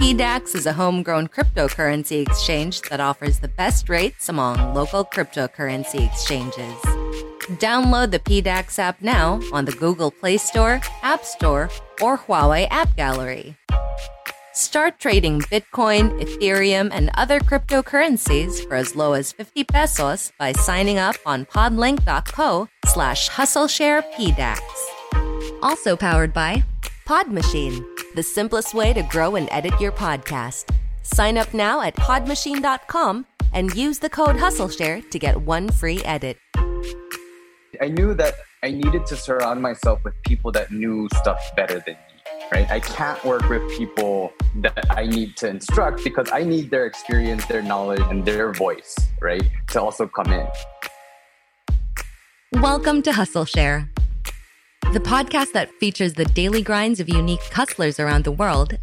PDAX is a homegrown cryptocurrency exchange that offers the best rates among local cryptocurrency exchanges. Download the PDAX app now on the Google Play Store, App Store, or Huawei App Gallery. Start trading Bitcoin, Ethereum, and other cryptocurrencies for as low as 50 pesos by signing up on podlink.co slash hustlesharepdax. Also powered by Pod Machine, the simplest way to grow and edit your podcast. Sign up now at podmachine.com and use the code HustleShare to get one free edit. I knew that I needed to surround myself with people that knew stuff better than me, right? I can't work with people that I need to instruct because I need their experience, their knowledge, and their voice, right, to also come in. Welcome to Hustle Share, the podcast that features the daily grinds of unique hustlers around the world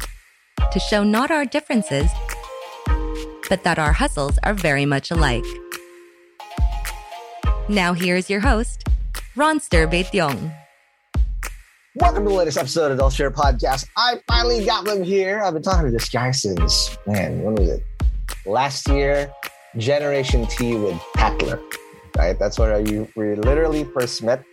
to show not our differences, but that our hustles are very much alike. Now here's your host, Ronster Baetiong. Welcome to the latest episode of Hustle Share Podcast. I finally got them here. I've been talking to this guy since, man, when was it? Last year, Generation T with Tatler, right? That's where you we literally first met.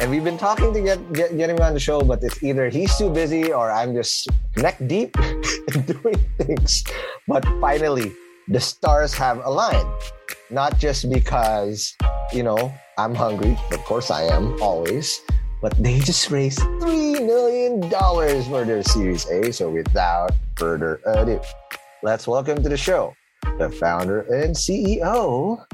And we've been talking to get, get, get him on the show, but it's either he's too busy or I'm just neck deep in doing things. But finally, the stars have aligned. Not just because, you know, I'm hungry. Of course I am, always. But they just raised $3 million for their Series A. So without further ado, let's welcome to the show the founder and CEO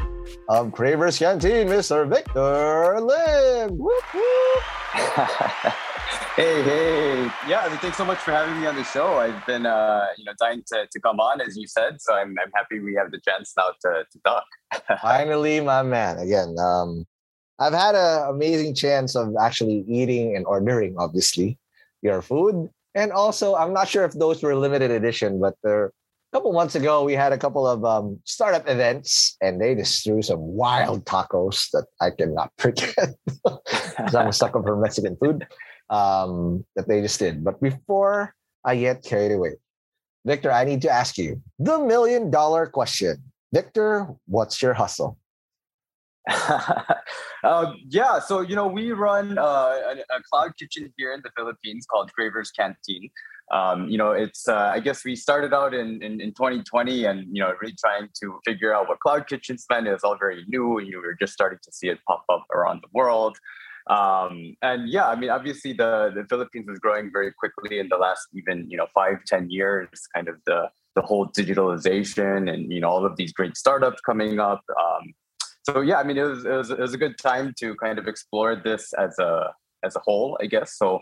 of Cravers Canteen, Mr. Victor Lim. Whoop, whoop. Hey, hey. Yeah, I mean, thanks so much for having me on the show. I've been, uh, you know, dying to, to come on, as you said. So I'm, I'm happy we have the chance now to, to talk. Finally, my man. Again, um, I've had an amazing chance of actually eating and ordering, obviously, your food. And also, I'm not sure if those were limited edition, but there, a couple months ago, we had a couple of um, startup events, and they just threw some wild tacos that I cannot forget. because I'm a sucker for Mexican food um, that they just did. But before I get carried away, Victor, I need to ask you the million dollar question. Victor, what's your hustle? uh, yeah, so you know we run uh, a, a, cloud kitchen here in the Philippines called Cravers Canteen. Um, you know, it's uh, I guess we started out in, in, in 2020 and you know really trying to figure out what cloud kitchens meant. It was all very new. and You were just starting to see it pop up around the world. Um, and yeah, I mean, obviously the, the Philippines was growing very quickly in the last even, you know, five ten years, kind of the, the whole digitalization and you know all of these great startups coming up. Um, so yeah, I mean, it was, it was it was a good time to kind of explore this as a as a whole, I guess. So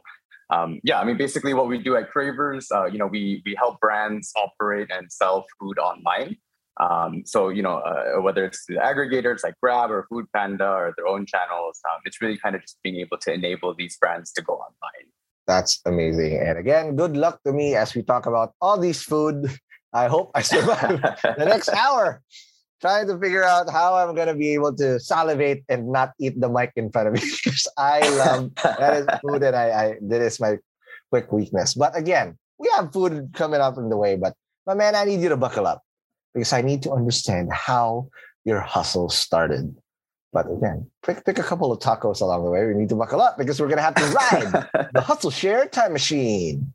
um, yeah, I mean, basically what we do at Cravers, uh, you know, we we help brands operate and sell food online. Um, so you know, uh, whether it's the aggregators like Grab or Food Panda or their own channels, um, it's really kind of just being able to enable these brands to go online. That's amazing. And again, good luck to me as we talk about all these food. I hope I survive the next hour trying to figure out how I'm going to be able to salivate and not eat the mic in front of me because I love that is food and I, I that is my quick weakness. But again, we have food coming up in the way. But my man, I need you to buckle up because I need to understand how your hustle started. But again, pick, pick a couple of tacos along the way. We need to buckle up because we're going to have to ride the hustle share time machine.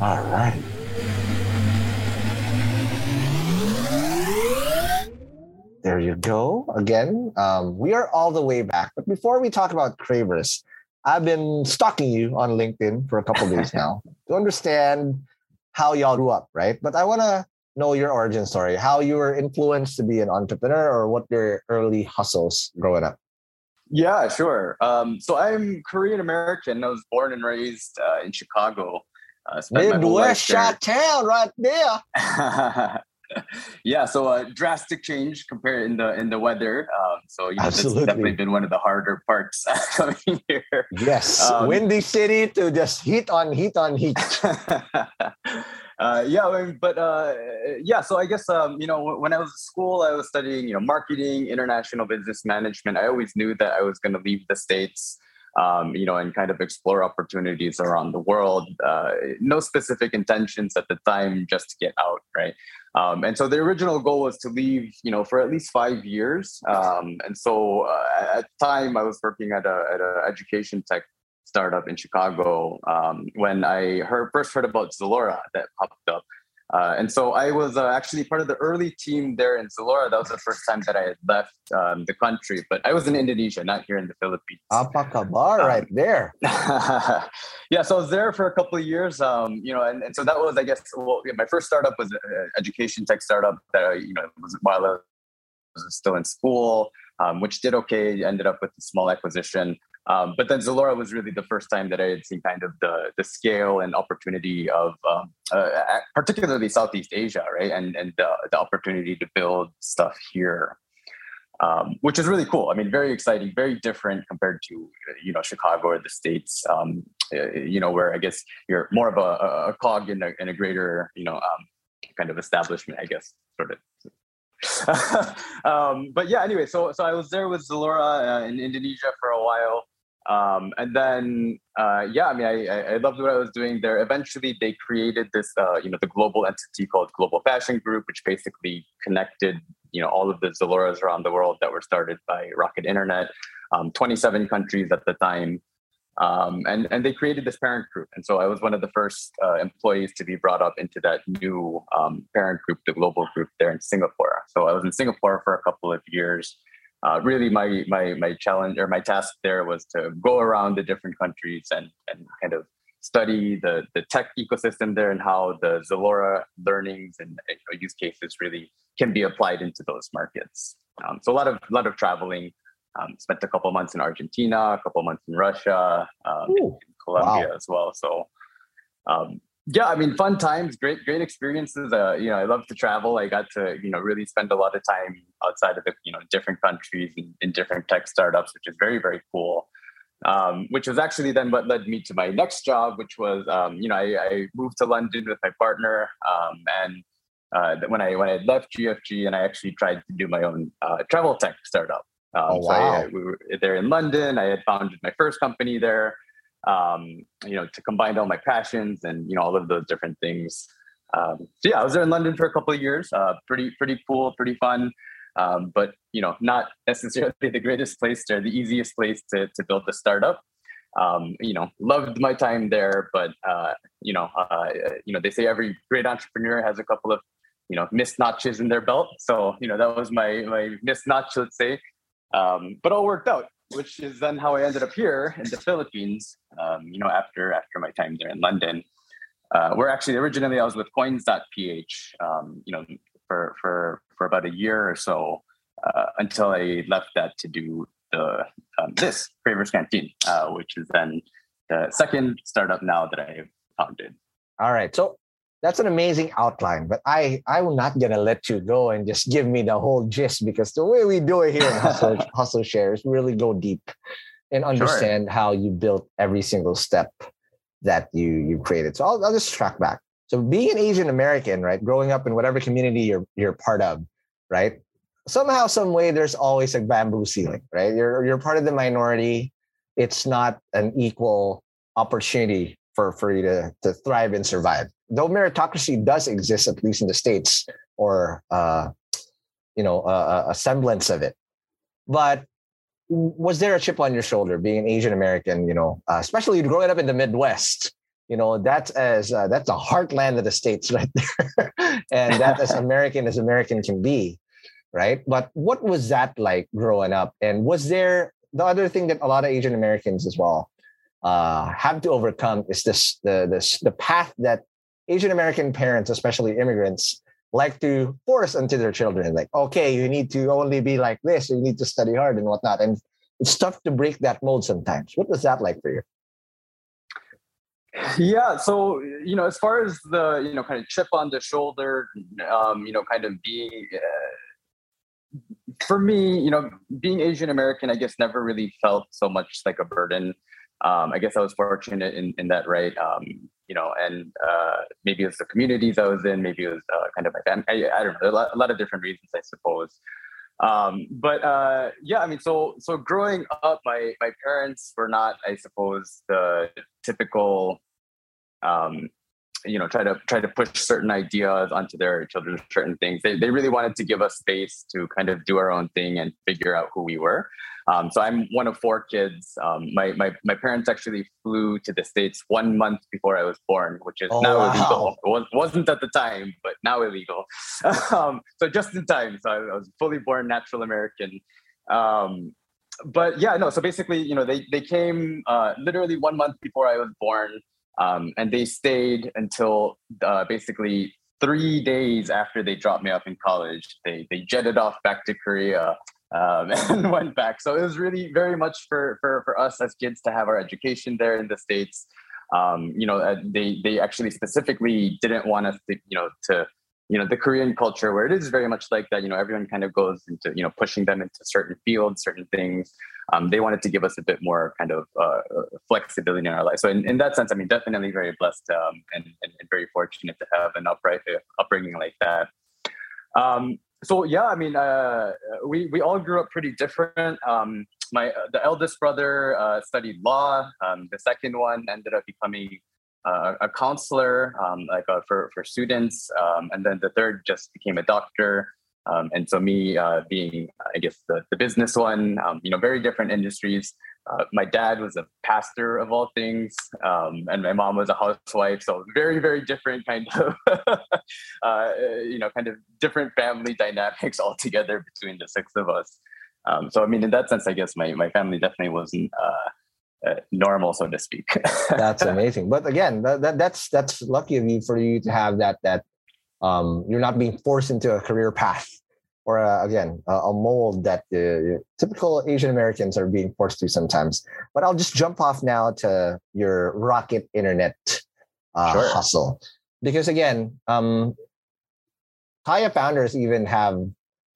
All right. There you go. Again, um, we are all the way back. But before we talk about Cravers, I've been stalking you on LinkedIn for a couple days now to understand how y'all grew up, right? But I want to know your origin story, how you were influenced to be an entrepreneur or what your early hustles growing up. Yeah, sure. Um, so I'm Korean American. I was born and raised uh, in Chicago. Uh, Midwest shot town right there. yeah, so a uh, drastic change compared in the in the weather. Um, so you know, that's definitely been one of the harder parts coming here. Yes, um, windy city to just heat on heat on heat. uh, yeah, I mean, but uh, yeah. So I guess um, you know when I was at school, I was studying you know marketing, international business management. I always knew that I was going to leave the states. Um, you know, and kind of explore opportunities around the world. Uh, no specific intentions at the time, just to get out, right? Um, and so the original goal was to leave, you know, for at least five years. Um, and so uh, at the time, I was working at a at an education tech startup in Chicago um, when I heard first heard about Zalora that popped up. Uh, and so I was uh, actually part of the early team there in Zalora. That was the first time that I had left um, the country, but I was in Indonesia, not here in the Philippines. Apa kabar um, right there. yeah, so I was there for a couple of years. Um, you know, and, and so that was, I guess, well, yeah, my first startup was an education tech startup that I, you know was while I was still in school, um, which did okay. Ended up with a small acquisition. Um, but then Zalora was really the first time that I had seen kind of the the scale and opportunity of um, uh, particularly Southeast Asia, right? And and the, the opportunity to build stuff here, um, which is really cool. I mean, very exciting, very different compared to you know Chicago or the states. Um, uh, you know, where I guess you're more of a, a cog in a, in a greater you know um, kind of establishment, I guess, sort of um, but yeah, anyway, so so I was there with Zalora uh, in Indonesia for a while. Um, and then, uh, yeah, I mean, I, I loved what I was doing there. Eventually, they created this, uh, you know, the global entity called Global Fashion Group, which basically connected, you know, all of the Zaloras around the world that were started by Rocket Internet, um, 27 countries at the time. Um, and, and they created this parent group. And so I was one of the first uh, employees to be brought up into that new um, parent group, the global group there in Singapore. So I was in Singapore for a couple of years uh, really my my my challenge or my task there was to go around the different countries and and kind of study the the tech ecosystem there and how the Zalora learnings and you know, use cases really can be applied into those markets. Um, so a lot of a lot of traveling. Um, spent a couple months in Argentina, a couple months in Russia, um, in Colombia wow. as well. So um, yeah, I mean, fun times, great, great experiences. Uh, you know, I love to travel. I got to, you know, really spend a lot of time outside of the, you know, different countries and in different tech startups, which is very, very cool. Um, which was actually then what led me to my next job, which was, um, you know, I, I, moved to London with my partner, um, and uh, when I when I left GFG, and I actually tried to do my own uh, travel tech startup. Um, oh, wow. So I, we were there in London. I had founded my first company there um, you know, to combine all my passions and you know all of those different things. Um, so yeah, I was there in London for a couple of years. Uh, pretty pretty cool, pretty fun. Um, but you know, not necessarily the greatest place or the easiest place to to build a startup. Um, you know, loved my time there, but uh, you know, uh, you know, they say every great entrepreneur has a couple of you know missed notches in their belt. So you know, that was my my missed notch, let's say. Um, but all worked out which is then how I ended up here in the Philippines. Um, you know, after after my time there in London, uh, we're actually originally I was with Coins.ph, um, you know, for for for about a year or so uh, until I left that to do the um, this Cravers Canteen, uh, which is then the second startup now that I have founded. All right, so that's an amazing outline, but I I will not gonna let you go and just give me the whole gist because the way we do it here in Hustle, Hustle Shares really go deep and understand sure. how you built every single step that you you created. So I'll, I'll just track back. So being an Asian American, right, growing up in whatever community you're you're part of, right, somehow, some way, there's always a bamboo ceiling, right? You're you're part of the minority. It's not an equal opportunity for for you to to thrive and survive. Though meritocracy does exist, at least in the states, or uh, you know, a, a semblance of it. But was there a chip on your shoulder being an Asian American? You know, uh, especially growing up in the Midwest. You know, that's as uh, that's a heartland of the states right there, and that as American as American can be right? But what was that like growing up? And was there the other thing that a lot of Asian Americans as well uh, have to overcome is this the this the path that Asian American parents, especially immigrants, like to force onto their children. Like, okay, you need to only be like this, you need to study hard and whatnot. And it's tough to break that mold sometimes. What was that like for you? Yeah, so you know, as far as the you know kind of chip on the shoulder, um, you know, kind of being uh, for me, you know, being Asian American, I guess never really felt so much like a burden. Um, I guess I was fortunate in, in that, right? Um, you know, and uh, maybe it was the communities I was in, maybe it was uh, kind of my family. I, I don't know, a lot, a lot, of different reasons, I suppose. Um, but uh, yeah, I mean, so so growing up, my my parents were not, I suppose, the typical um, you know try to try to push certain ideas onto their children certain things. They, they really wanted to give us space to kind of do our own thing and figure out who we were. Um, so i'm one of four kids. Um, my, my my parents actually flew to the states one month before i was born which is oh, now wow. illegal it wasn't at the time but now illegal. Um, so just in time. So I, I was fully born natural american. Um, but yeah no so basically you know they, they came uh, literally one month before i was born um, and they stayed until uh, basically three days after they dropped me off in college. They they jetted off back to Korea um, and went back. So it was really very much for for for us as kids to have our education there in the states. Um, you know, uh, they they actually specifically didn't want us to you know to you know the korean culture where it is very much like that you know everyone kind of goes into you know pushing them into certain fields certain things. Um, they wanted to give us a bit more kind of uh, flexibility in our life. So in, in that sense i mean definitely very blessed um, and, and, and, very fortunate to have an upright uh, upbringing like that. Um, so yeah i mean uh, we we all grew up pretty different. Um, my uh, the eldest brother uh, studied law. Um, the second one ended up becoming uh, a counselor, um, like uh, for for students, um, and then the third just became a doctor. Um, and so me uh, being, I guess, the, the business one, um, you know, very different industries. Uh, my dad was a pastor of all things, um, and my mom was a housewife. So very, very different kind of, uh, you know, kind of different family dynamics altogether between the six of us. Um, so I mean, in that sense, I guess my my family definitely wasn't uh, normal, so to speak. that's amazing. But again, that, that, that's that's lucky of you for you to have that that um, you're not being forced into a career path or uh, again a, a, mold that uh, typical Asian Americans are being forced to sometimes. But I'll just jump off now to your rocket internet uh, sure. hustle because again, um, Kaya founders even have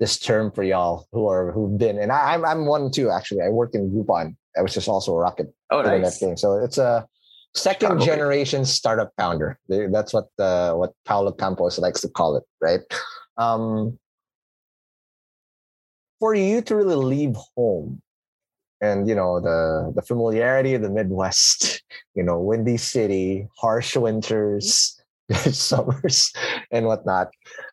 this term for y'all who are who've been and I, I'm I'm one too actually. I work in Groupon which is also a rocket oh, nice. game. So it's a second Probably. generation startup founder. That's what uh, what Paulo Campos likes to call it, right? Um, for you to really leave home and you know the the familiarity of the Midwest, you know, windy city, harsh winters, summers, and whatnot,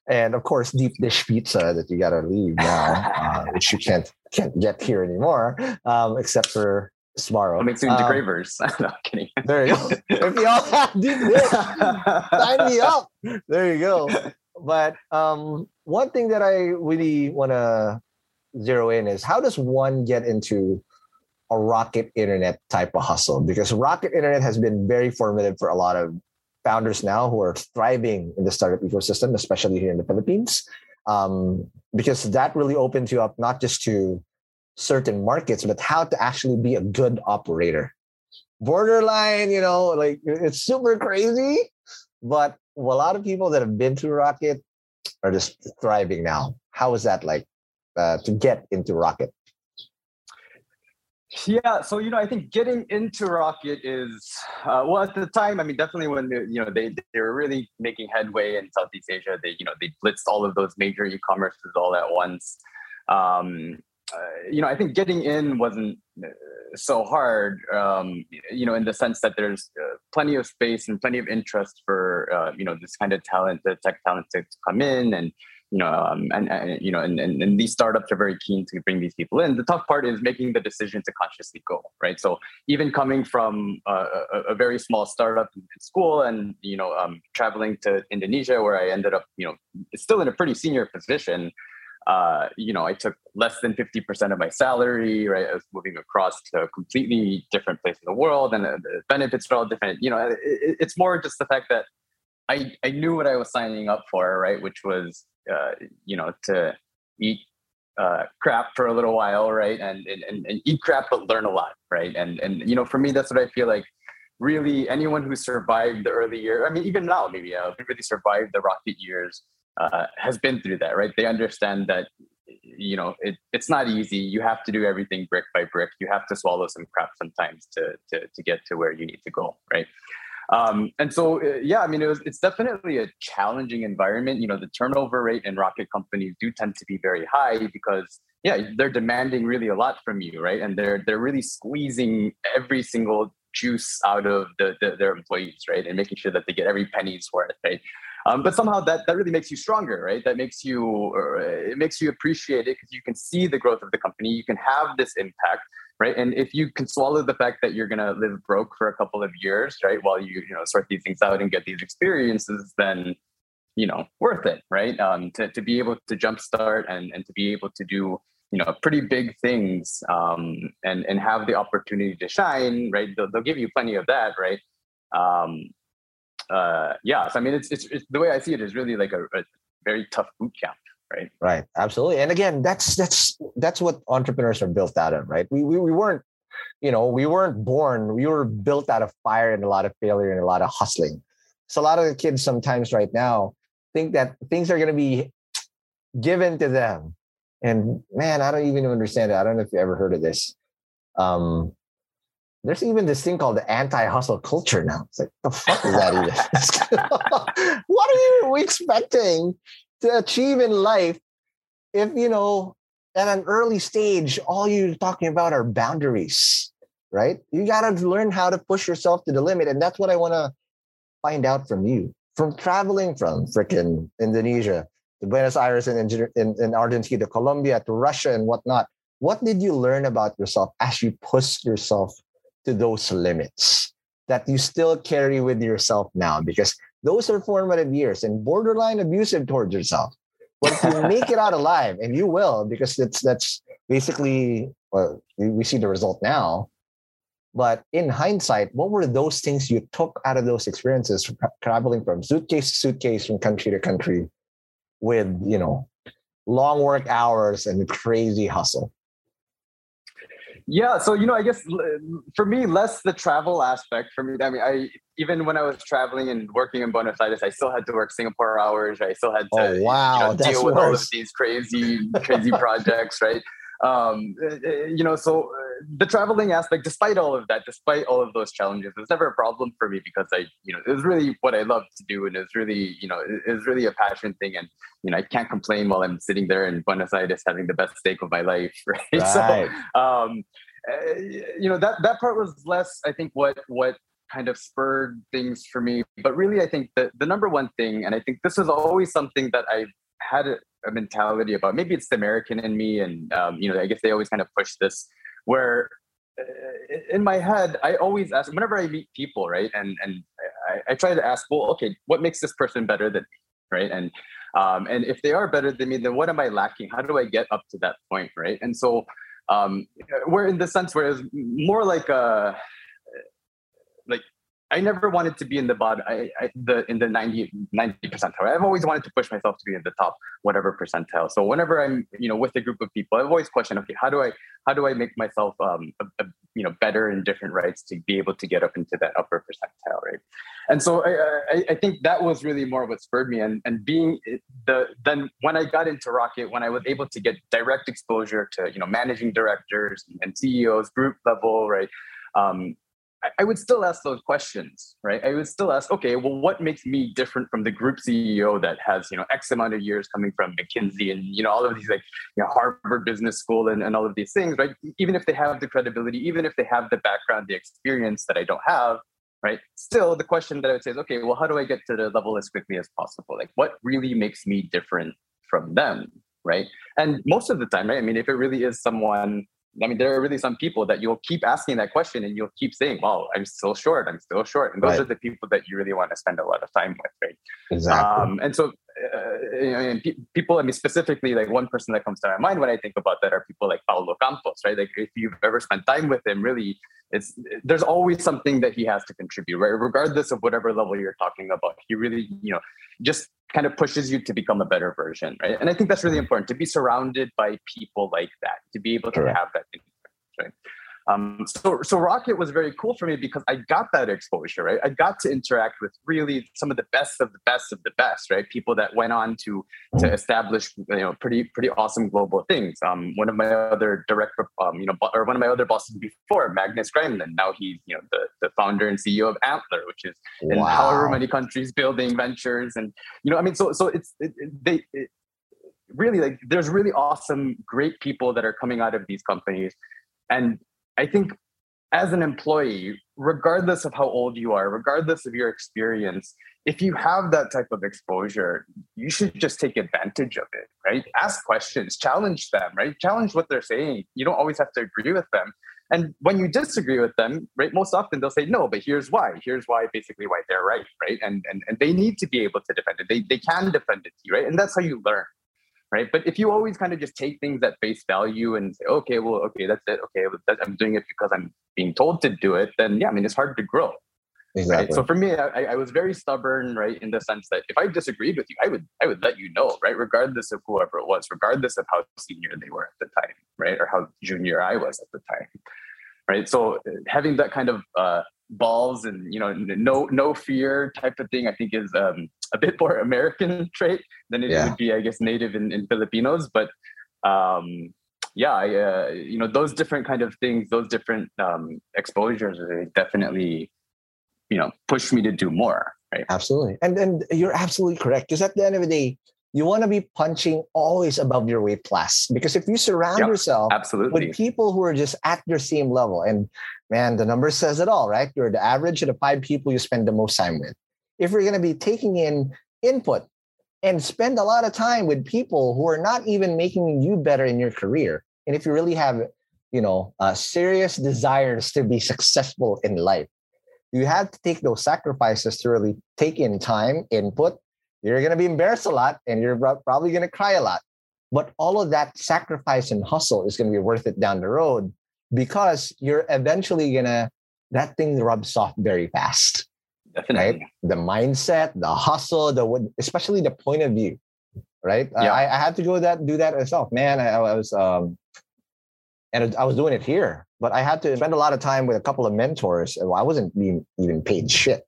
and of course deep dish pizza that you gotta leave now, uh, which you can't can't get here anymore, um, except for tomorrow. Soon um, to Cravers. no, kidding. There you go. if y'all have this, sign me up. There you go. But um, one thing that I really want to zero in is how does one get into a rocket internet type of hustle? Because rocket internet has been very formative for a lot of founders now who are thriving in the startup ecosystem, especially here in the Philippines, um, because that really opens you up not just to certain markets, but how to actually be a good operator. Borderline, you know, like it's super crazy, but a lot of people that have been through Rocket are just thriving now. How is that like uh, to get into Rocket? Yeah, so you know, I think getting into Rocket is uh, well at the time. I mean, definitely when you know they they were really making headway in Southeast Asia. They you know they blitzed all of those major e-commerces all at once. Um, uh, you know, I think getting in wasn't uh, so hard. Um, you know, in the sense that there's uh, plenty of space and plenty of interest for uh, you know this kind of talent, the tech talent to come in and you know, um, and, and, you know, and, and, and these startups are very keen to bring these people in. The tough part is making the decision to consciously go, right? So even coming from a, a, very small startup in school, and you know, um, traveling to Indonesia, where I ended up, you know, still in a pretty senior position. Uh, you know, I took less than 50% of my salary, right? I was moving across to a completely different place in the world and the benefits are all different. You know, it, it's more just the fact that I, I knew what I was signing up for, right? Which was uh, you know, to eat uh, crap for a little while, right? And, and and eat crap, but learn a lot, right? And and you know, for me, that's what I feel like. Really, anyone who survived the early years, I mean, even now, maybe uh, who really survived the rocket years, uh, has been through that, right? They understand that you know it, it's not easy. You have to do everything brick by brick. You have to swallow some crap sometimes to to to get to where you need to go, right? Um, and so, uh, yeah, I mean, it was, it's definitely a challenging environment. You know, the turnover rate in rocket companies do tend to be very high because, yeah, they're demanding really a lot from you, right? And they're they're really squeezing every single juice out of the, the, their employees, right? And making sure that they get every penny's worth, right? Um, but somehow that that really makes you stronger, right? That makes you uh, it makes you appreciate it because you can see the growth of the company. You can have this impact right? And if you can swallow the fact that you're going to live broke for a couple of years, right, while you you know sort these things out and get these experiences, then you know worth it, right? Um, to to be able to jumpstart and and to be able to do you know pretty big things um, and and have the opportunity to shine, right? They'll, they'll give you plenty of that, right? Um, uh, yeah, so I mean, it's, it's, it's the way I see it is really like a, a very tough boot camp, right. Right. Absolutely. And again that's that's that's what entrepreneurs are built out of right? We, we we weren't you know we weren't born we were built out of fire and a lot of failure and a lot of hustling. So a lot of the kids sometimes right now think that things are going to be given to them. And man i don't even understand it. I don't know if you ever heard of this. Um there's even this thing called the anti-hustle culture now. It's like the fuck is that even? what are you expecting to achieve in life if you know at an early stage all you're talking about are boundaries right? You got to learn how to push yourself to the limit and that's what i want to find out from you. From traveling from freaking indonesia to buenos aires and in, in, in argentina to colombia to russia and whatnot what did you learn about yourself as you push yourself to those limits that you still carry with yourself now? Because those are formative years and borderline abusive towards yourself. But if you make it out alive, and you will, because that's that's basically well, we see the result now. But in hindsight, what were those things you took out of those experiences, traveling from suitcase to suitcase, from country to country, with you know long work hours and crazy hustle? Yeah, so you know, I guess for me, less the travel aspect. For me, I mean, I even when I was traveling and working in Buenos Aires, I still had to work Singapore hours. I still had to oh, wow, you know, deal with worse. all of these crazy, crazy projects, right? Um, eh, eh, you know, so the traveling aspect, despite all of that, despite all of those challenges, it was never a problem for me because I, you know, it was really what I love to do, and it's really, you know, it was really a passion thing, and you know, I can't complain while I'm sitting there in Buenos Aires having the best steak of my life, right? right. So, um, uh, you know, that that part was less, I think, what what kind of spurred things for me. But really, I think that the number one thing, and I think this is always something that I had a, a mentality about. Maybe it's the American in me, and um, you know, I guess they always kind of push this where uh, in my head, I always ask whenever I meet people, right? And and I, I, try to ask, well, okay, what makes this person better than me, right? And um, and if they are better than me, then what am I lacking? How do I get up to that point, right? And so um, we're in the sense where it's more like a I never wanted to be in the bottom, I, I, the in the 90 90 percentile. I've always wanted to push myself to be in the top whatever percentile. So whenever I'm you know with a group of people, I've always questioned, okay, how do I how do I make myself um a, a, you know better in different rights to be able to get up into that upper percentile, right? And so I, I, I think that was really more what spurred me, and and being the then when I got into Rocket, when I was able to get direct exposure to you know managing directors and CEOs, group level, right? Um, I would still ask those questions, right? I would still ask, okay, well, what makes me different from the group CEO that has, you know, X amount of years coming from McKinsey and, you know, all of these like, you know, Harvard Business School and, and all of these things, right? Even if they have the credibility, even if they have the background, the experience that I don't have, right? Still, the question that I would say is, okay, well, how do I get to the level as quickly as possible? Like, what really makes me different from them, right? And most of the time, right? I mean, if it really is someone I mean, there are really some people that you'll keep asking that question and you'll keep saying, well, I'm still short. I'm still short. And those right. are the people that you really want to spend a lot of time with, right? Exactly. Um, and so, uh, you know, pe- people, I mean, specifically, like one person that comes to my mind when I think about that are people like Paulo Campos, right? Like if you've ever spent time with him, really, it's there's always something that he has to contribute, right? Regardless of whatever level you're talking about, he really, you know, just kind of pushes you to become a better version, right? And I think that's really important to be surrounded by people like that, to be able to Correct. have that right? Um, so, so Rocket was very cool for me because I got that exposure, right? I got to interact with really some of the best of the best of the best, right? People that went on to to establish, you know, pretty pretty awesome global things. Um, one of my other direct, um, you know, or one of my other bosses before, Magnus Grimeland, now he's you know the the founder and CEO of Antler, which is in however many countries building ventures, and you know, I mean, so so it's it, it, they. It, really like there's really awesome great people that are coming out of these companies and I think as an employee, regardless of how old you are, regardless of your experience, if you have that type of exposure, you should just take advantage of it, right? Ask questions, challenge them, right? Challenge what they're saying. You don't always have to agree with them. And when you disagree with them, right, most often they'll say, no, but here's why. Here's why, basically, why they're right, right? And and, and they need to be able to defend it. They, they can defend it right? And that's how you learn right? But if you always kind of just take things at face value and say, okay, well, okay, that's it. Okay, I'm doing it because I'm being told to do it, then yeah, I mean, it's hard to grow. Exactly. Right? So for me, I, I, was very stubborn, right, in the sense that if I disagreed with you, I would I would let you know, right, regardless of whoever it was, regardless of how senior they were at the time, right, or how junior I was at the time, right. So uh, having that kind of uh, balls and you know no no fear type of thing, I think is um, a bit more American trait than it yeah. would be, I guess, native in, in Filipinos. But um, yeah, I, uh, you know, those different kind of things, those different um, exposures, definitely, you know, push me to do more. Right. Absolutely, and and you're absolutely correct. Because at the end of the day, you want to be punching always above your weight class because if you surround yep, yourself absolutely. with people who are just at your same level and man the number says it all right you're the average of the five people you spend the most time with if you're going to be taking in input and spend a lot of time with people who are not even making you better in your career and if you really have you know uh, serious desires to be successful in life you have to take those sacrifices to really take in time input you're going to be embarrassed a lot and you're probably going to cry a lot but all of that sacrifice and hustle is going to be worth it down the road because you're eventually going to that thing rubs off very fast Definitely. Right? The mindset, the hustle, the especially the point of view, right? Yeah. I, I had to go that do that myself. Man, I, I was um, and I was doing it here, but I had to spend a lot of time with a couple of mentors. I wasn't being even paid shit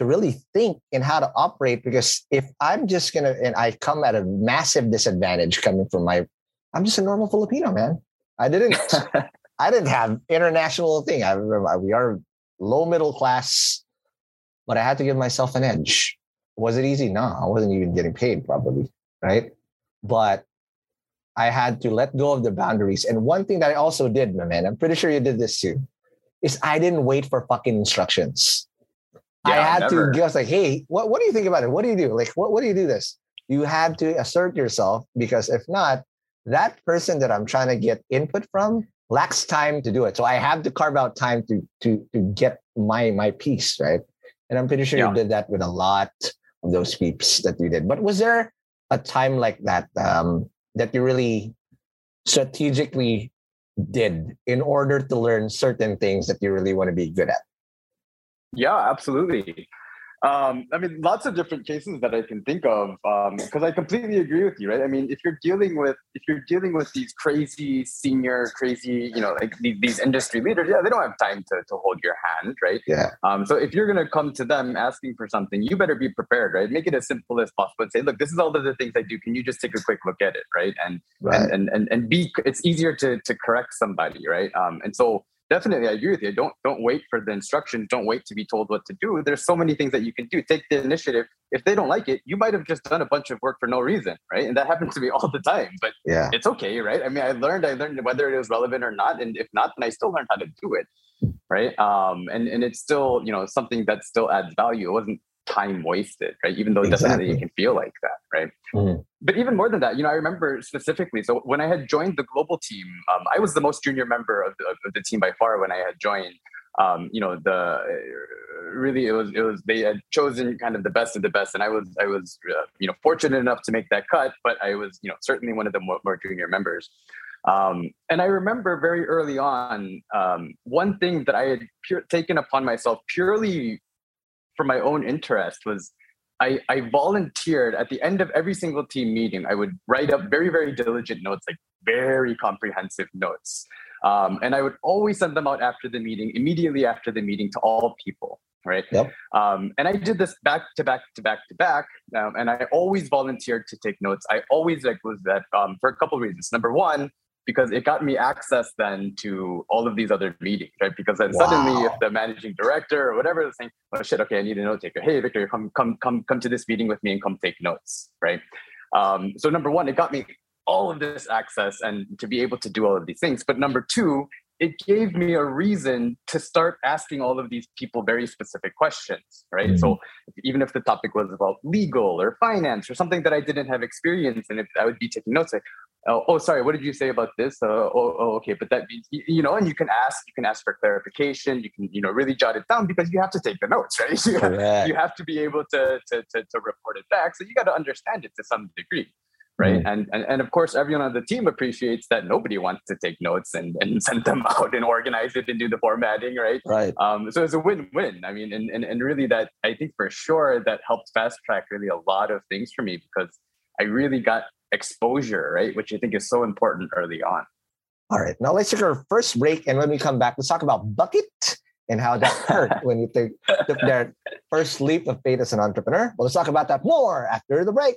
to really think in how to operate because if I'm just gonna and I come at a massive disadvantage coming from my, I'm just a normal Filipino man. I didn't. I didn't have international thing. I remember we are low middle class but I had to give myself an edge. Was it easy? No, I wasn't even getting paid probably, right? But I had to let go of the boundaries. And one thing that I also did, my man, I'm pretty sure you did this too, is I didn't wait for fucking instructions. Yeah, I had never. to just like, hey, what, what do you think about it? What do you do? Like, what, what do you do this? You had to assert yourself because if not, that person that I'm trying to get input from lacks time to do it. So I have to carve out time to to to get my my piece, right? And I'm pretty sure yeah. you did that with a lot of those peeps that you did. But was there a time like that um, that you really strategically did in order to learn certain things that you really want to be good at? Yeah, absolutely. Um, I mean, lots of different cases that I can think of because um, I completely agree with you, right? I mean, if you're dealing with if you're dealing with these crazy senior, crazy, you know, like these, industry leaders, yeah, they don't have time to, to hold your hand, right? Yeah. Um, so if you're gonna come to them asking for something, you better be prepared, right? Make it as simple as possible. And say, look, this is all of the things I do. Can you just take a quick look at it, right? And right. And, and and and be. It's easier to to correct somebody, right? Um, and so definitely i agree with you. Don't don't wait for the instructions. Don't wait to be told what to do. There's so many things that you can do. Take the initiative. If they don't like it you might have just done a bunch of work for no reason right? And that happens to me all the time but yeah. it's okay right? I mean i learned i learned whether it was relevant or not and if not then i still learned how to do it right? Um and and it's still you know something that still adds value. It wasn't time wasted, right? Even though it doesn't exactly. definitely you can feel like that, right? Mm-hmm. But even more than that, you know, I remember specifically. So when I had joined the global team, um, I was the most junior member of the, of the team by far when I had joined. Um, you know, the really it was it was they had chosen kind of the best of the best, and I was I was uh, you know fortunate enough to make that cut, but I was you know certainly one of the more, more junior members. Um, and I remember very early on, um, one thing that I had pure, taken upon myself purely for my own interest was I, I volunteered at the end of every single team meeting. I would write up very, very diligent notes, like very comprehensive notes. Um, and I would always send them out after the meeting, immediately after the meeting to all people. Right. Yep. Um, and I did this back to back to back to back. Um, and I always volunteered to take notes. I always like was that um, for a couple of reasons. Number one, because it got me access then to all of these other meetings, right? Because then wow. suddenly, if the managing director or whatever is saying, "Oh shit, okay, I need a note taker. Hey, Victor, come, come, come, come to this meeting with me and come take notes," right? Um, so number one, it got me all of this access and to be able to do all of these things. But number two, it gave me a reason to start asking all of these people very specific questions, right? Mm-hmm. So even if the topic was about legal or finance or something that I didn't have experience in, if I would be taking notes, like, oh, oh sorry, what did you say about this? Uh, oh, oh, okay, but that means you know, and you can ask, you can ask for clarification, you can you know really jot it down because you have to take the notes, right? You, have, you have to be able to, to to to report it back, so you got to understand it to some degree right? Mm. And, and and of course, everyone on the team appreciates that nobody wants to take notes and, and send them out and organize it and do the formatting, right? Right. Um, so it's a win-win. I mean, and, and and really, that I think for sure that helped fast track really a lot of things for me because I really got exposure, right? Which I think is so important early on. All right, now let's take our first break, and when we come back, let's talk about bucket and how that hurt when you take, took their first leap of faith as an entrepreneur. Well, let's talk about that more after the break.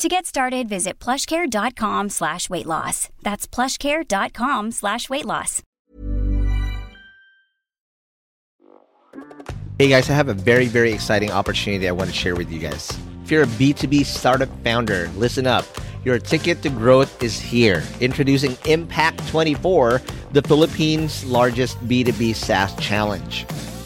To get started, visit plushcare.com slash weight loss. That's plushcare.com slash weight loss. Hey guys, I have a very, very exciting opportunity I want to share with you guys. If you're a B2B startup founder, listen up. Your ticket to growth is here. Introducing Impact 24, the Philippines' largest B2B SaaS challenge.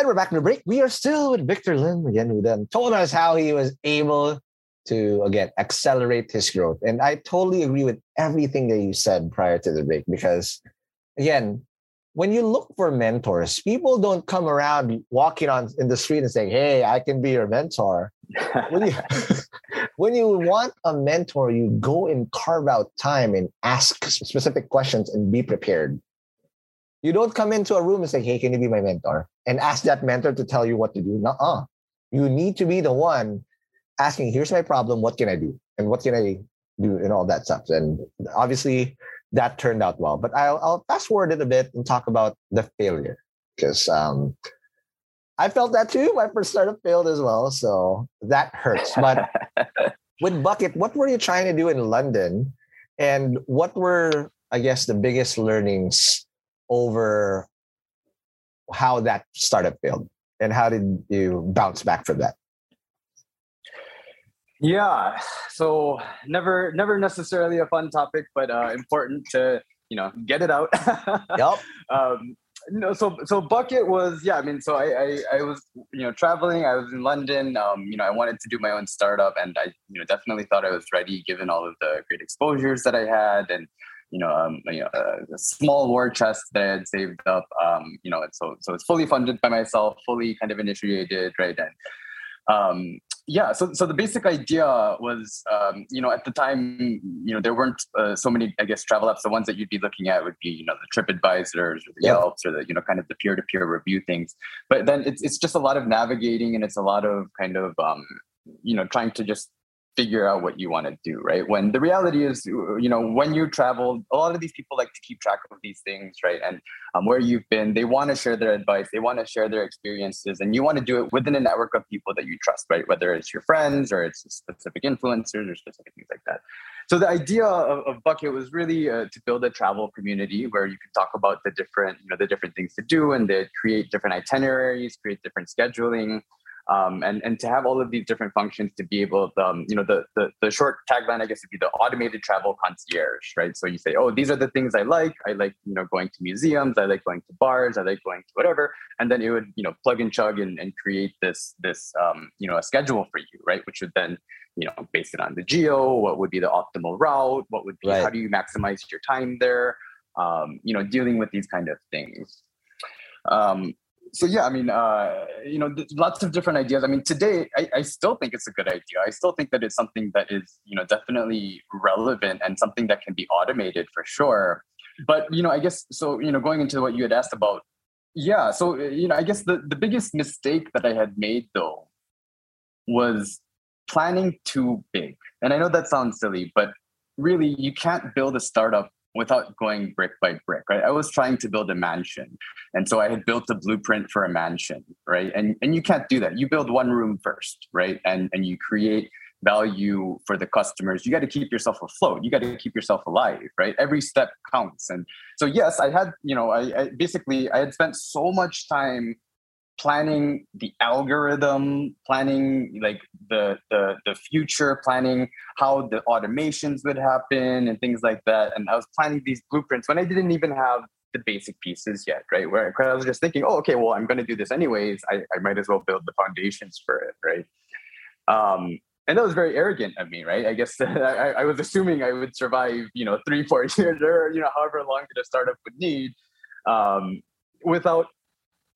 And we're back in the break. We are still with Victor Lim again, who then told us how he was able to again accelerate his growth. And I totally agree with everything that you said prior to the break because again, when you look for mentors, people don't come around walking on in the street and saying, "Hey, I can be your mentor." when you when you want a mentor, you go and carve out time and ask specific questions and be prepared. You don't come into a room and say, "Hey, can you be my mentor?" and ask that mentor to tell you what to do. Nuh-uh. You need to be the one asking, "Here's my problem. What can I do? And what can I do?" and all that stuff. And obviously, that turned out well. But I'll, I'll fast forward it a bit and talk about the failure because um, I felt that too. My first startup failed as well, so that hurts. But with Bucket, what were you trying to do in London, and what were I guess the biggest learnings over how that startup failed, and how did you bounce back from that? Yeah. So never, never necessarily a fun topic, but uh, important to you know get it out. yep. Um, no, so so bucket was yeah. I mean, so I, I I was you know traveling. I was in London. Um, you know, I wanted to do my own startup, and I you know definitely thought I was ready given all of the great exposures that I had, and you know, um, you know, uh, a small war chest that I had saved up. Um, you know, and so so it's fully funded by myself, fully kind of initiated, right? And um, yeah so so the basic idea was um, you know at the time you know there weren't uh, so many i guess travel apps the ones that you'd be looking at would be you know the tripadvisors or the yep. yelps or the you know kind of the peer-to-peer review things but then it's, it's just a lot of navigating and it's a lot of kind of um, you know trying to just figure out what you want to do right? When the reality is you know when you travel a lot of these people like to keep track of these things right? And um, where you've been they want to share their advice they want to share their experiences and you want to do it within a network of people that you trust right? Whether it's your friends or it's specific influencers or specific things like that. So the idea of, of bucket was really uh, to build a travel community where you can talk about the different you know the different things to do and they create different itineraries create different scheduling um, and and to have all of these different functions to be able to, um, you know the, the the short tagline i guess would be the automated travel concierge right? So you say oh these are the things i like. I like you know going to museums. I like going to bars. I like going to whatever. And then it would you know plug and chug and, and create this this um, you know a schedule for you right? Which would then you know base it on the geo what would be the optimal route what would be right. how do you maximize your time there um, you know dealing with these kind of things. Um, so yeah, I mean, uh, you know, lots of different ideas. I mean, today I, I, still think it's a good idea. I still think that it's something that is, you know, definitely relevant and something that can be automated for sure. But you know, I guess so. You know, going into what you had asked about, yeah. So you know, I guess the the biggest mistake that I had made though was planning too big. And I know that sounds silly, but really, you can't build a startup without going brick by brick, right? I was trying to build a mansion. And so I had built a blueprint for a mansion, right? And and you can't do that. You build one room first, right? And and you create value for the customers. You got to keep yourself afloat. You got to keep yourself alive, right? Every step counts. And so yes, I had, you know, I, I basically I had spent so much time planning the algorithm planning like the, the the future planning how the automations would happen and things like that. And i was planning these blueprints when i didn't even have the basic pieces yet right? Where i was just thinking oh okay well i'm going to do this anyways. I, I might as well build the foundations for it right? Um, and that was very arrogant of me right? I guess I, I was assuming i would survive you know three four years or you know however long that a startup would need um, without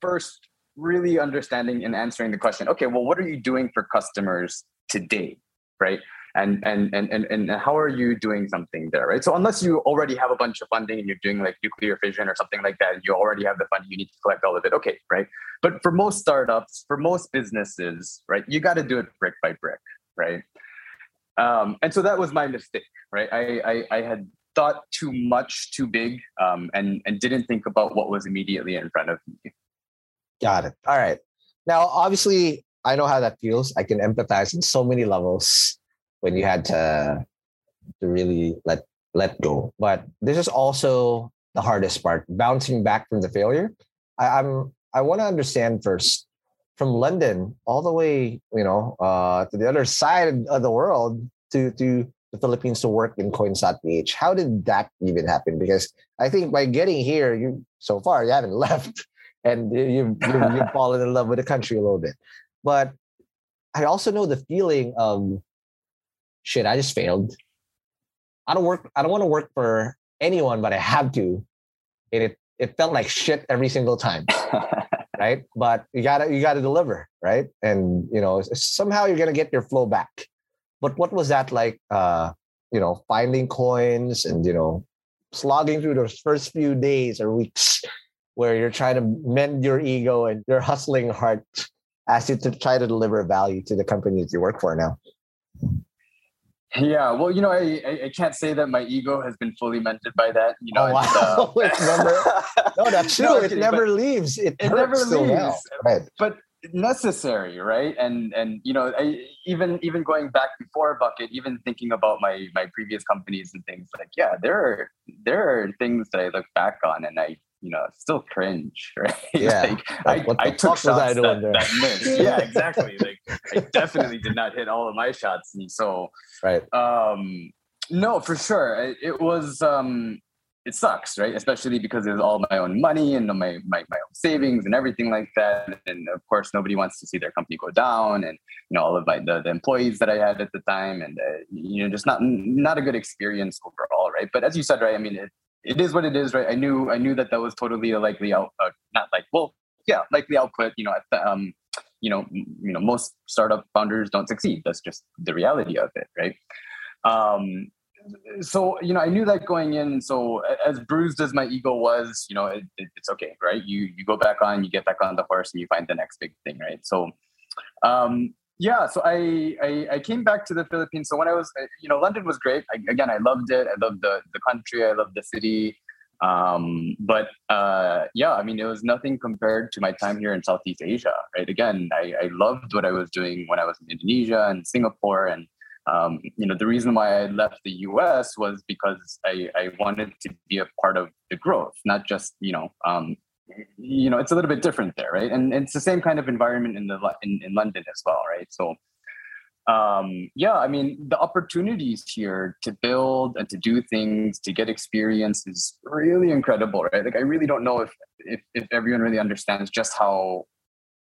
first really understanding and answering the question okay well what are you doing for customers today right? And and and and, and how are you doing something there right? So unless you already have a bunch of funding and you're doing like nuclear fission or something like that you already have the funding you need to collect all of it okay right? But for most startups for most businesses right you got to do it brick by brick right? Um, and so that was my mistake right? I, I i had thought too much too big um, and and didn't think about what was immediately in front of me Got it. All right. Now, obviously, I know how that feels. I can empathize in so many levels when you had to to really let let go. But this is also the hardest part, bouncing back from the failure. I, I'm I want to understand first from London all the way, you know, uh, to the other side of the world to to the Philippines to work in Coins.ph. How did that even happen? Because I think by getting here, you so far you haven't left, and you've you've, you've fallen in love with the country a little bit. But I also know the feeling of shit. I just failed. I don't work. I don't want to work for anyone, but I have to, and it it felt like shit every single time. right but you gotta you gotta deliver right and you know somehow you're gonna get your flow back but what was that like uh you know finding coins and you know slogging through those first few days or weeks where you're trying to mend your ego and you're hustling heart as you to try to deliver value to the companies you work for now yeah, well, you know, I, I, can't say that my ego has been fully mended by that. You know, oh, wow. Uh, never, no, that's true. No, it never leaves. It, it never leaves. Right. But necessary, right? And and you know, I, even even going back before Bucket, even thinking about my my previous companies and things like, yeah, there are there are things that I look back on and I you know still cringe, right? Yeah. like, I, I took shots I that, that missed. yeah, exactly. Like I definitely did not hit all of my shots, and so right. Um, no, for sure, it, it was. Um, it sucks, right? Especially because it was all my own money and my, my, my own savings and everything like that. And of course, nobody wants to see their company go down. And you know, all of my the, the employees that I had at the time, and uh, you know, just not not a good experience overall, right? But as you said, right? I mean, it, it is what it is, right? I knew I knew that that was totally a likely out, uh, not like well, yeah, likely output. You know, the, um, you know, you know, most startup founders don't succeed. That's just the reality of it, right? Um, so you know i knew that going in so as bruised as my ego was you know it, it, it's okay right you you go back on you get back on the horse and you find the next big thing right so um yeah so I, I, I came back to the philippines. So when i was uh, you know london was great. I, again i loved it. I loved the the country. I loved the city. Um but uh yeah i mean it was nothing compared to my time here in southeast asia right? Again i i loved what i was doing when i was in indonesia and singapore. And um, you know, the reason why I left the U.S. was because I, I wanted to be a part of the growth, not just you know, um, you know, it's a little bit different there, right? And, and it's the same kind of environment in the in, in London as well, right? So, um, yeah, I mean, the opportunities here to build and to do things, to get experience is really incredible, right? Like, I really don't know if if, if everyone really understands just how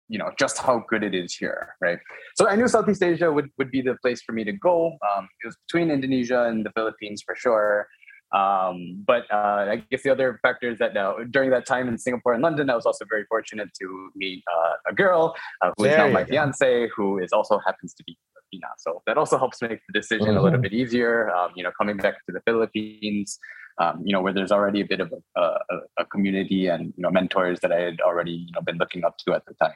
you know just how good it is here right so i knew southeast asia would, would be the place for me to go um, it was between indonesia and the philippines for sure um, but uh, i guess the other factor is that uh, during that time in singapore and london i was also very fortunate to meet uh, a girl uh, who is now my fiance who is also happens to be Filipina. so that also helps make the decision mm-hmm. a little mm-hmm. bit easier um, you know coming back to the philippines um, you know, where there's already a bit of a, a, a, community and you know mentors that I had already you know been looking up to at the time.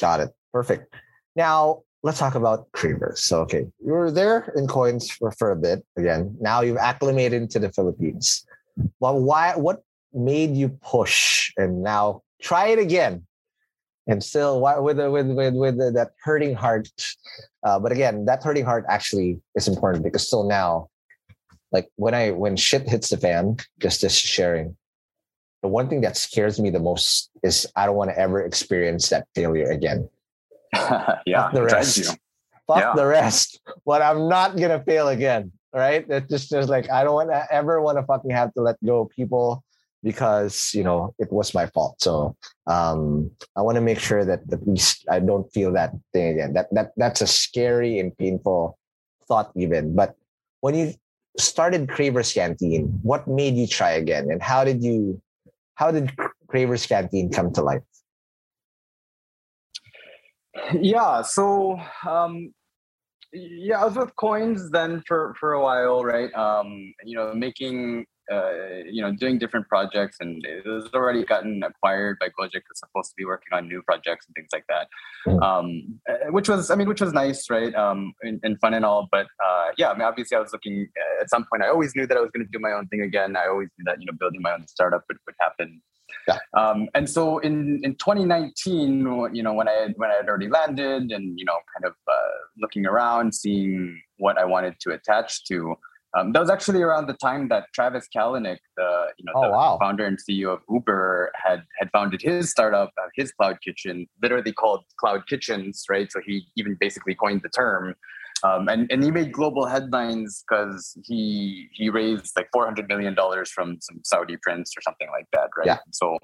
Got it. Perfect. Now let's talk about Cravers. So, okay, you were there in coins for, for a bit again. Now you've acclimated to the Philippines. Well, why? What made you push and now try it again? And still, with with with with that hurting heart, uh, but again, that hurting heart actually is important because still now, like when I when shit hits the fan, just this sharing, the one thing that scares me the most is I don't want to ever experience that failure again. yeah, Fuck the rest. Fuck yeah. the rest. But I'm not gonna fail again. Right? It's just just like I don't want to ever want to fucking have to let go of people because you know it was my fault. So um, I want to make sure that at least I don't feel that thing again. That that that's a scary and painful thought even. But when you started Cravers Canteen, what made you try again, and how did you how did Cravers Canteen come to life? Yeah, so um, yeah, I was with coins then for for a while, right? Um, you know, making uh, you know, doing different projects, and it was already gotten acquired by Gojek. Was supposed to be working on new projects and things like that, mm. um, uh, which was, I mean, which was nice, right, um, and, and fun and all. But uh, yeah, I mean, obviously, I was looking uh, at some point. I always knew that I was going to do my own thing again. I always knew that you know, building my own startup would, would happen. Yeah. Um, and so in, in 2019, you know, when I had, when I had already landed and, you know, kind of uh, looking around, seeing what I wanted to attach to, um, that was actually around the time that Travis Kalanick, the you know oh, the wow. founder and CEO of Uber, had had founded his startup, uh, his cloud kitchen, literally called Cloud Kitchens, right? So he even basically coined the term. Um, and, and he made global headlines because he he raised like four hundred million dollars from some Saudi prince or something like that, right? Yeah. So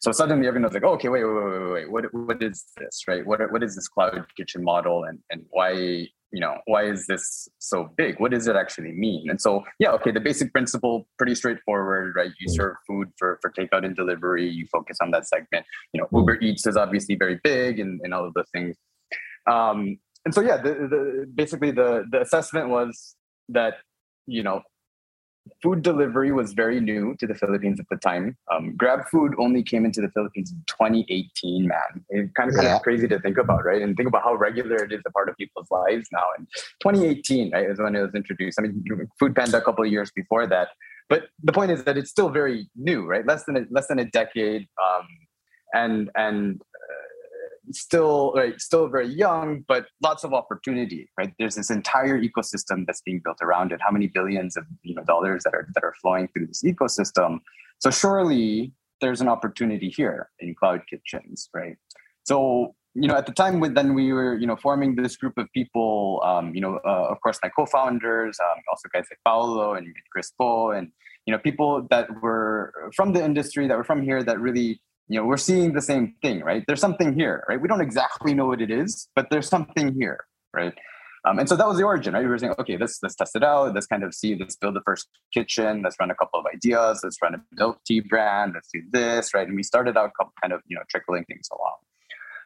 so suddenly everyone's like, oh, okay, wait, wait, wait, wait, wait, what what is this, right? What what is this cloud kitchen model, and and why you know why is this so big? What does it actually mean? And so yeah, okay, the basic principle pretty straightforward, right? You Mm. serve food for for takeout and delivery. You focus on that segment. You know. Uber Eats is obviously very big, and and all of the things. Um, and so yeah, the, the basically the the assessment was that you know food delivery was very new to the Philippines at the time. Um, Grab Food only came into the Philippines in 2018, man. It's kind of, kind Yeah. of crazy to think about, right? And think about how regular it is a part of people's lives now. And 2018, right, is when it was introduced. I mean, Food Panda a couple of years before that. But the point is that it's still very new, right? Less than a, less than a decade, um, and and still right, still very young, but lots of opportunity, right? There's this entire ecosystem that's being built around it. How many billions of you know dollars that are that are flowing through this ecosystem? So surely there's an opportunity here in cloud kitchens, right? So you know, at the time when then we were you know forming this group of people, um, you know, uh, of course my co-founders, um, also guys like Paulo and Chris Po, and you know, people that were from the industry that were from here that really you know we're seeing the same thing right? There's something here right? We don't exactly know what it is but there's something here right? Um, and so that was the origin right? We were saying okay let's let's test it out. Let's kind of see let's build the first kitchen. Let's run a couple of ideas. Let's run a milk tea brand. Let's do this right? And we started out kind of you know trickling things along.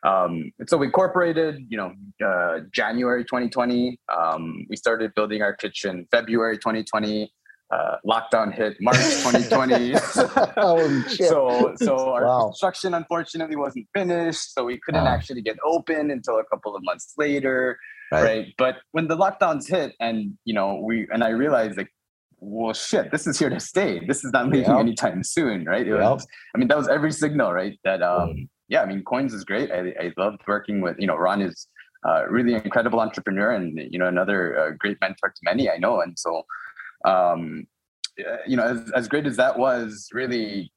Um, and so we incorporated, you know, uh, January 2020. Um, we started building our kitchen February 2020. Uh, lockdown hit March 2020. oh, so so our Wow. construction unfortunately wasn't finished so we couldn't Ah. actually get open until a couple of months later Right. right. but when the lockdowns hit and you know we and i realized like well shit this is here to stay this is not leaving Yep. anytime soon right it Yep. was i mean that was every signal right that um Mm. yeah i mean coins is great i, I loved working with you know ron is uh, really incredible entrepreneur and you know another uh, great mentor to many i know and so um you know as, as great as that was really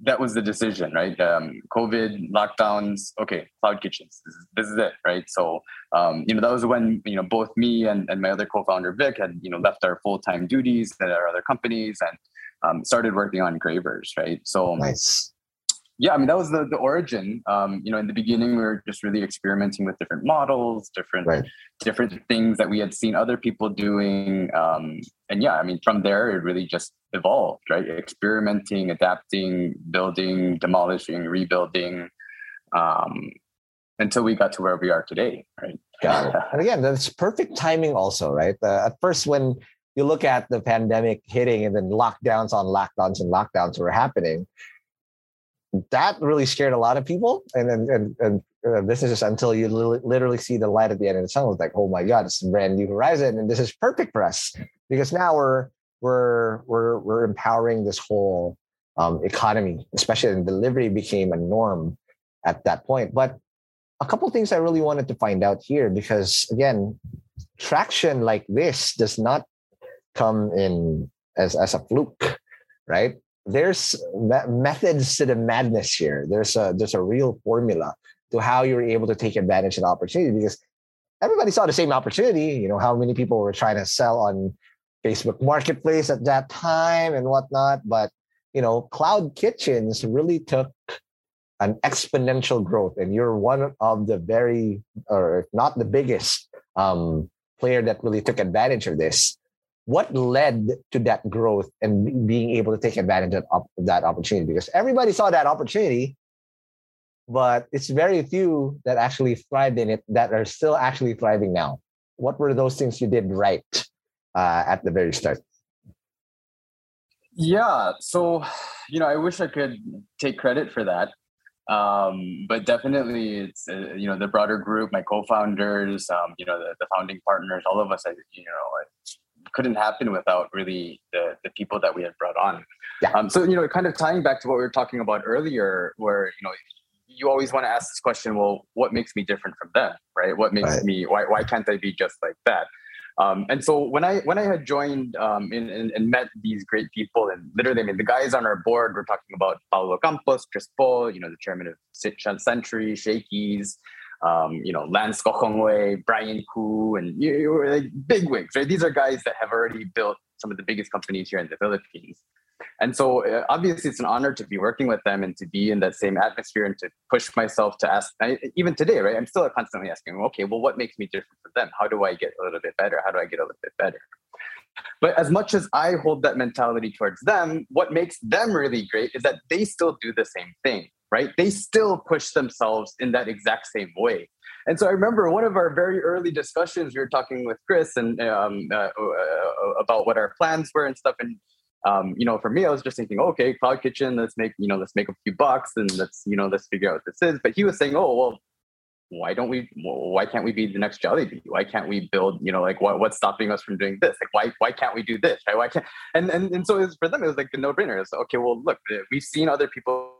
that was the decision right? Um covid lockdowns okay cloud kitchens this is, this is it right? So um you know that was when you know both me and, and my other co-founder vic had you know left our full-time duties at our other companies and um, started working on Cravers right? So Nice. Yeah, I mean that was the the origin. Um, you know, in the beginning, we were just really experimenting with different models, different Right. different things that we had seen other people doing. Um, and yeah, I mean, from there, it really just evolved, right? Experimenting, adapting, building, demolishing, rebuilding, um, until we got to where we are today, right? Got it. And again, that's perfect timing, also, right? Uh, at first, when you look at the pandemic hitting and then lockdowns on lockdowns and lockdowns were happening, that really scared a lot of people. And then, and, and uh, this is just until you li- literally see the light at the end of the tunnel. It's like, oh my God, it's a brand new horizon. And this is perfect for us because now we're, we're, we're, we're empowering this whole um, economy, especially in delivery became a norm at that point. But a couple things I really wanted to find out here because again, traction like this does not come in as as a fluke, right? There's me- methods to the madness here. There's a there's a real formula to how you're able to take advantage of the opportunity because everybody saw the same opportunity. You know how many people were trying to sell on Facebook Marketplace at that time and whatnot, but you know, cloud kitchens really took an exponential growth, and you're one of the very, or if not the biggest, um, player that really took advantage of this. What led to that growth and being able to take advantage of that opportunity? Because everybody saw that opportunity, but it's very few that actually thrived in it that are still actually thriving now. What were those things you did right uh, at the very start? Yeah. So, you know, I wish I could take credit for that. Um, but definitely it's, uh, you know, the broader group, my co-founders, um, you know, the, the founding partners, all of us, you know, couldn't happen without really the, the people that we had brought on. Yeah. Um, so, you know, kind of tying back to what we were talking about earlier, where, you know, you always want to ask this question, well, what makes me different from them? Right. What makes Right. me, why, why can't I be just like that? Um, and so when I when I had joined um, and, and, and met these great people, and literally, I mean, the guys on our board, we're talking about Paulo Campos, Chris Po, you know, the chairman of Cent- Century, Shakey's, um, you know, Lance Gokongwei, Brian Khoo, and you, you like big wigs, right? These are guys that have already built some of the biggest companies here in the Philippines. And so uh, obviously it's an honor to be working with them and to be in that same atmosphere and to push myself to ask, I, even today, right? I'm still constantly asking, okay, well, what makes me different from them? How do I get a little bit better? How do I get a little bit better? But as much as I hold that mentality towards them, what makes them really great is that they still do the same thing, right? They still push themselves in that exact same way. And so I remember one of our very early discussions, we were talking with Chris and um, uh, uh, about what our plans were and stuff. And um, you know, for me, I was just thinking, okay, cloud kitchen, let's make, you know, let's make a few bucks and let's, you know, let's figure out what this is. But he was saying, oh, well, why don't we why can't we be the next Jollibee? Why can't we build, you know, like what, what's stopping us from doing this? Like why why can't we do this? Right? Why can't and and, and so was, for them it was like a no-brainer. It's like, okay, well look, we've seen other people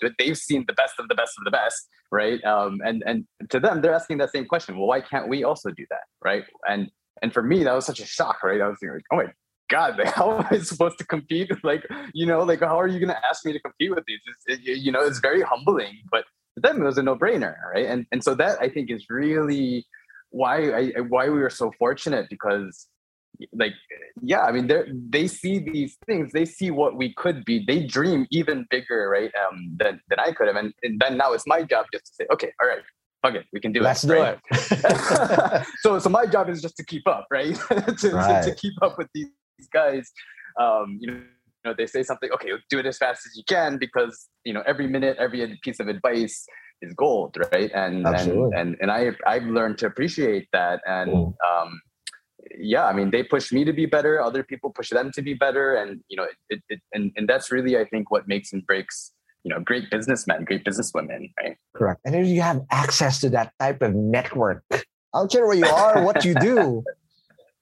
do it. They've seen the best of the best of the best, right? Um, and and to them, they're asking that same question. Well, why can't we also do that? Right. And and for me, that was such a shock, right? I was thinking, like, oh my God, how am I supposed to compete? Like, you know, like, how are you going to ask me to compete with these? It, you know, it's very humbling, but to them, it was a no brainer, right? And and so that I think is really why I why we were so fortunate because like yeah i mean they they see these things they see what we could be they dream even bigger right um than, than i could have and, and then now it's my job just to say okay all right fuck it we can do Let's it do right? it so so my job is just to keep up right to, Right. to, to keep up with these guys um you know know they say something okay do it as fast as you can because you know every minute every piece of advice is gold right and Absolutely. and and, and i i've learned to appreciate that and Mm. um yeah i mean they push me to be better other people push them to be better and you know it, it and, and that's really i think what makes and breaks you know great businessmen great businesswomen right Correct. And if you have access to that type of network, I don't care where you are, what you do.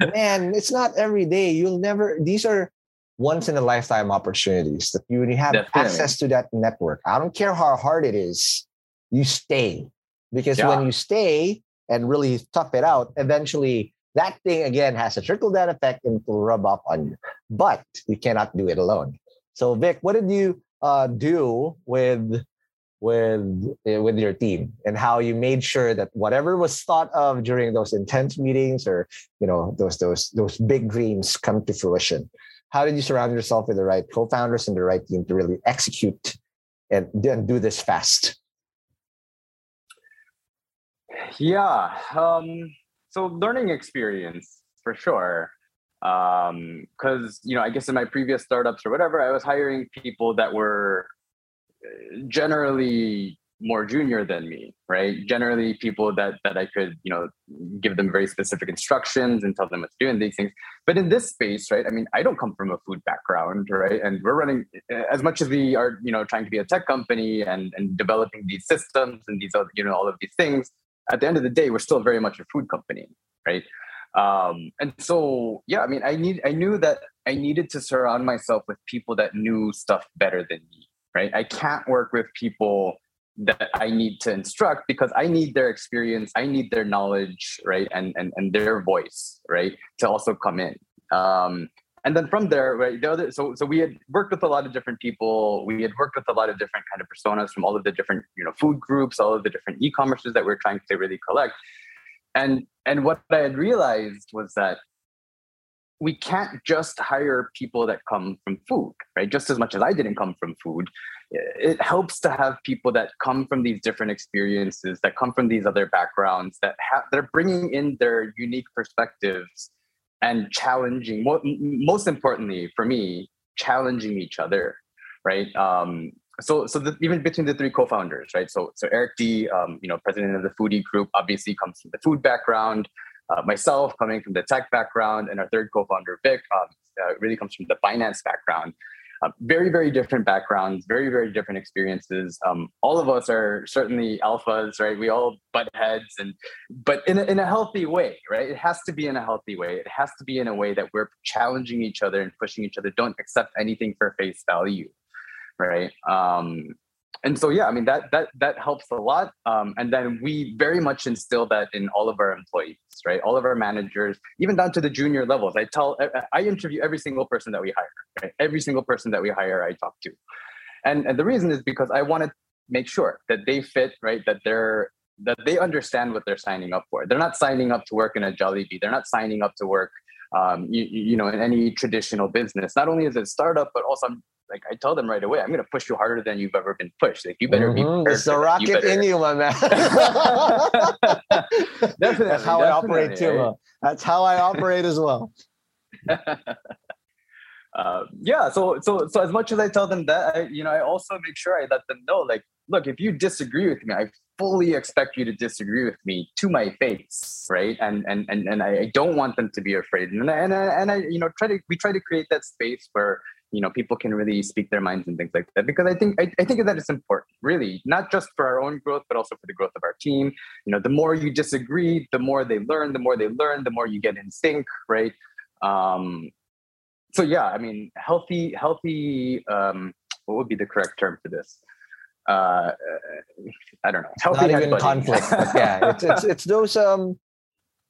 Man, it's not every day. You'll never, these are once in a lifetime opportunities that you have Definitely. access to that network. I don't care how hard it is, you stay. Because Yeah. when you stay and really tough it out, eventually that thing again has a trickle down effect and will rub off on you. But you cannot do it alone. So, Vic, what did you uh, do with with uh, with your team and how you made sure that whatever was thought of during those intense meetings or you know those those those big dreams come to fruition how did you surround yourself with the right co-founders and the right team to really execute and then do this fast? Yeah um so learning experience for sure. Um because you know i guess in my previous startups or whatever i was hiring people that were uh, generally more junior than me right? Generally people that that i could you know give them very specific instructions and tell them what to do and these things. But in this space right i mean i don't come from a food background right? And we're running as much as we are you know trying to be a tech company and and developing these systems and these other you know all of these things at the end of the day we're still very much a food company right? Um and so yeah i mean i need i knew that i needed to surround myself with people that knew stuff better than me right? I can't work with people that i need to instruct because i need their experience i need their knowledge right and and, and their voice right to also come in. Um and then from there right the other so so we had worked with a lot of different people. We had worked with a lot of different kind of personas from all of the different you know food groups all of the different e-commerces that we're trying to really collect. And and what i had realized was that we can't just hire people that come from food right just as much as i didn't come from food it helps to have people that come from these different experiences that come from these other backgrounds that have they're bringing in their unique perspectives and challenging mo- most importantly for me challenging each other right? Um so so the, even between the three co-founders right? So so Eric Dee um, you know president of the Foodee group obviously comes from the food background. Uh, myself coming from the tech background and our third co-founder vic um, uh, really comes from the finance background uh, very very different backgrounds very very different experiences. Um, all of us are certainly alphas right? We all butt heads and but in a, in a healthy way right? It has to be in a healthy way. It has to be in a way that we're challenging each other and pushing each other. Don't accept anything for face value right? Um and so yeah i mean that that that helps a lot um, and then we very much instill that in all of our employees right all of our managers even down to the junior levels i tell I- interview every single person that we hire right every single person that we hire i talk to and and the reason is because i want to make sure that they fit right that they're that they understand what they're signing up for. They're not signing up to work in a Jollibee. They're not signing up to work, um, you, you know, in any traditional business. Not only is it a startup, but also I'm like I tell them right away, I'm going to push you harder than you've ever been pushed. Like you better Mhm. be. It's the prepared for that. rocket You better- in you, my man. Definitely, That's how I operate too. right? uh, That's how I operate as well. uh, yeah so so so as much as i tell them that I, you know i also make sure i let them know like look if you disagree with me i fully expect you to disagree with me to my face right and and and, and I, I don't want them to be afraid and I, and I, and I you know try to we try to create that space where you know people can really speak their minds and things like that because i think I, I think that it's important really not just for our own growth but also for the growth of our team. You know the more you disagree the more they learn the more they learn the more you get in sync right? Um so yeah i mean healthy healthy um what would be the correct term for this? Uh i don't know healthy Not even conflict, yeah, it's, it's it's those um,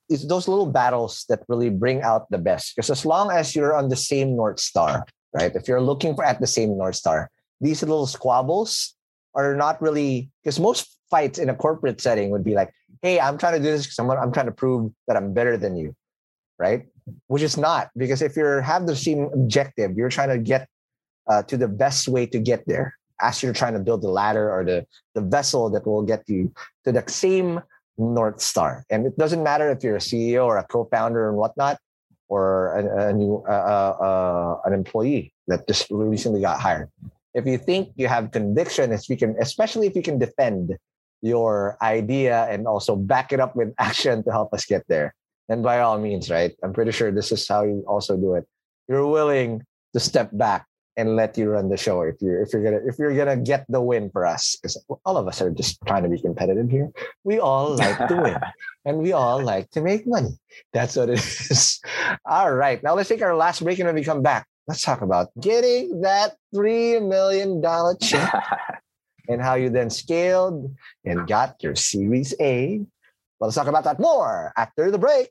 it's those little battles that really bring out the best. Because as long as you're on the same north star, right? If you're looking for at the same north star, these little squabbles are not really because most fights in a corporate setting would be like, "Hey, I'm trying to do this because I'm, I'm trying to prove that I'm better than you," right? Which is not because if you have the same objective, you're trying to get uh, to the best way to get there. As you're trying to build the ladder or the the vessel that will get you to the same north star. And it doesn't matter if you're a CEO or a co-founder and whatnot, or a, a new uh, uh, an employee that just recently got hired. If you think you have conviction, if you can, especially if you can defend your idea and also back it up with action to help us get there, then by all means, right? I'm pretty sure this is how you also do it. You're willing to step back and let you run the show if you're if you're gonna if you're gonna get the win for us. Because all of us are just trying to be competitive here. We all like to win and we all like to make money. That's what it is. All right now let's take our last break and when we come back let's talk about getting that three million dollar check and how you then scaled and got your series a. Well, let's talk about that more after the break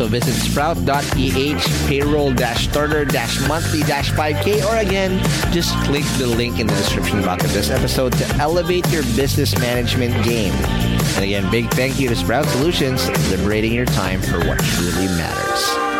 So visit sprout.ph payroll starter monthly 5k or again, just click the link in the description box of this episode to elevate your business management game. And again, big thank you to Sprout Solutions, liberating your time for what truly matters.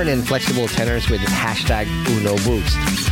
and flexible tenors with hashtag Uno Boost.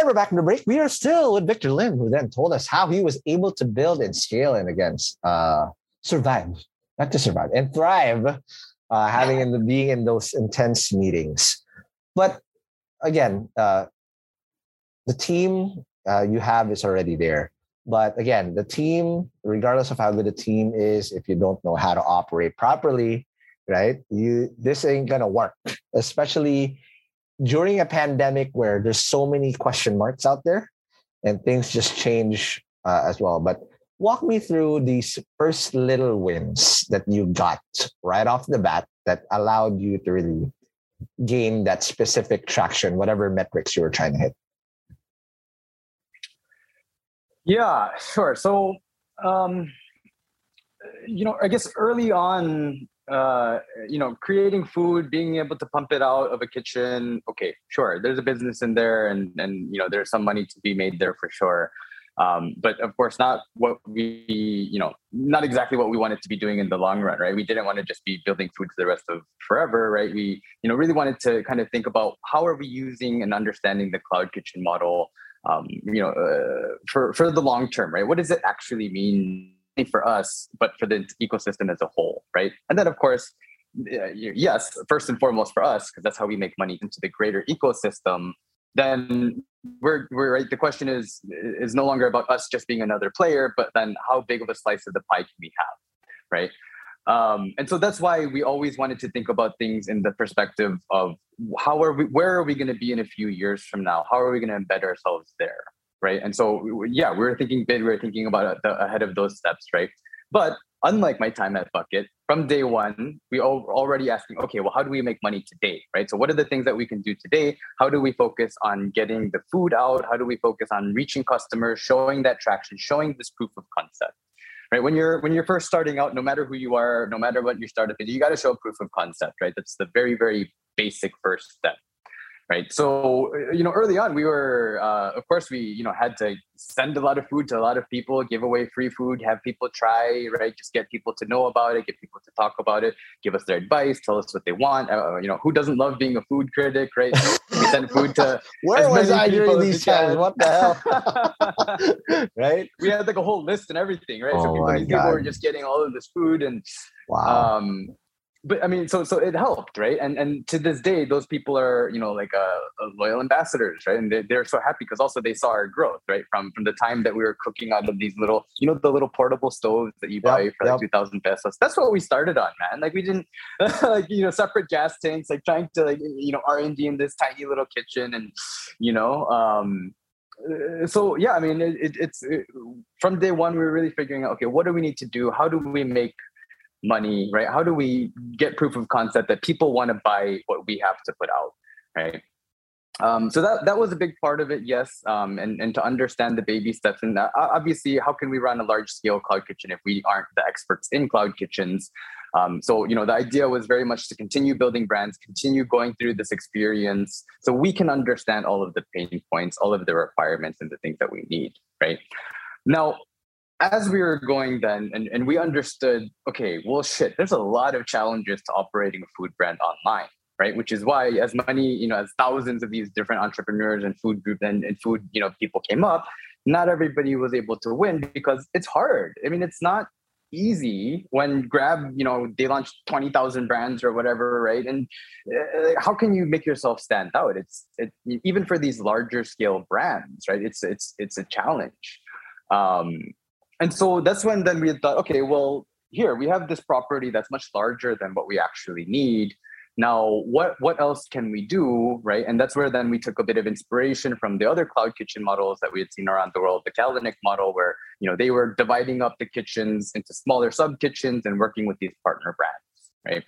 And we're back in the break. We are still with Victor Lim, who then told us how he was able to build and scale and against uh, survive, not to survive and thrive, uh, having in the being in those intense meetings. But again, uh, the team uh, you have is already there. But again, the team, regardless of how good the team is, if you don't know how to operate properly, right? You this ain't gonna work, especially during a pandemic where there's so many question marks out there and things just change uh, as well. But walk me through these first little wins that you got right off the bat that allowed you to really gain that specific traction, whatever metrics you were trying to hit. Yeah, sure. So, um, you know, I guess early on, uh, you know, creating food, being able to pump it out of a kitchen. Okay, sure. There's a business in there, and and you know, there's some money to be made there for sure. Um, but of course, not what we, you know, not exactly what we wanted to be doing in the long run, right? We didn't want to just be building food for the rest of forever, right? We, you know, really wanted to kind of think about how are we using and understanding the cloud kitchen model um, you know, uh, for for the long term, right? What does it actually mean for us, but for the ecosystem as a whole, right? And then, of course, yes, first and foremost for us, because that's how we make money into the greater ecosystem. Then we're we're right. The question is is no longer about us just being another player, but then how big of a slice of the pie can we have, right? Um, and so that's why we always wanted to think about things in the perspective of how are we, where are we going to be in a few years from now? How are we going to embed ourselves there? Right. And so, yeah, we were thinking big, we were thinking about uh, the, ahead of those steps. Right. But unlike my time at Bucket, from day one, we all already asking, okay, well, how do we make money today? Right. So, what are the things that we can do today? How do we focus on getting the food out? How do we focus on reaching customers, showing that traction, showing this proof of concept? right when you're when you're first starting out no matter who you are no matter what your startup is you got to show proof of concept right that's the very very basic first step right? So uh, you know early on we were uh, of course we you know had to send a lot of food to a lot of people give away free food have people try right? Just get people to know about it get people to talk about it give us their advice tell us what they want uh, you know who doesn't love being a food critic right? We send food to where was i during these times what the hell? Right? We had like a whole list and everything right? Oh so people, people were just getting all of this food and wow. um but I mean, so so it helped, right? And and to this day, those people are you know like uh, loyal ambassadors, right? And they, they're so happy because also they saw our growth, right? From from the time that we were cooking out of these little, you know, the little portable stoves that you buy yep, for like yep. two thousand pesos. That's what we started on, man. Like we didn't like you know separate gas tanks, like trying to like you know R and D in this tiny little kitchen, and you know. um uh, so yeah, I mean, it, it, it's it, from day one we were really figuring out, okay, what do we need to do? How do we make money, right? How do we get proof of concept that people want to buy what we have to put out, right? Um, so that that was a big part of it, yes. Um, and and to understand the baby steps, and obviously, how can we run a large scale cloud kitchen if we aren't the experts in cloud kitchens? Um, so you know, the idea was very much to continue building brands, continue going through this experience, so we can understand all of the pain points, all of the requirements, and the things that we need. Right now, as we were going then, and, and we understood, okay, well, shit, there's a lot of challenges to operating a food brand online right? Which is why as many, you know, as thousands of these different entrepreneurs and food group and, and food, you know, people came up, not everybody was able to win because it's hard. I mean, it's not easy when grab you know they launched 20,000 brands or whatever right and uh, how can you make yourself stand out it's it, even for these larger scale brands right it's it's it's a challenge um and so that's when then we thought okay well here we have this property that's much larger than what we actually need now, what what else can we do, right? And that's where then we took a bit of inspiration from the other cloud kitchen models that we had seen around the world, the Kalanick model, where you know they were dividing up the kitchens into smaller sub kitchens and working with these partner brands,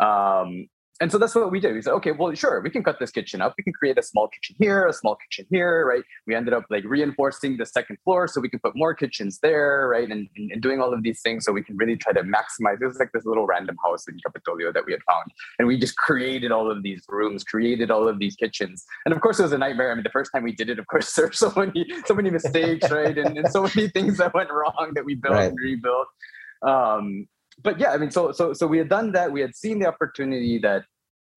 right? Um, and so that's what we did. We said, okay, well, sure, we can cut this kitchen up. We can create a small kitchen here, a small kitchen here, right? We ended up like reinforcing the second floor so we can put more kitchens there, right? And, and, and doing all of these things so we can really try to maximize. It was like this little random house in Kapitolyo that we had found. And we just created all of these rooms, created all of these kitchens. And of course, it was a nightmare. I mean, the first time we did it, of course, there were so many, so many mistakes, right? And, and so many things that went wrong that we built right. and rebuilt. Um, but yeah, I mean, so so so we had done that. We had seen the opportunity that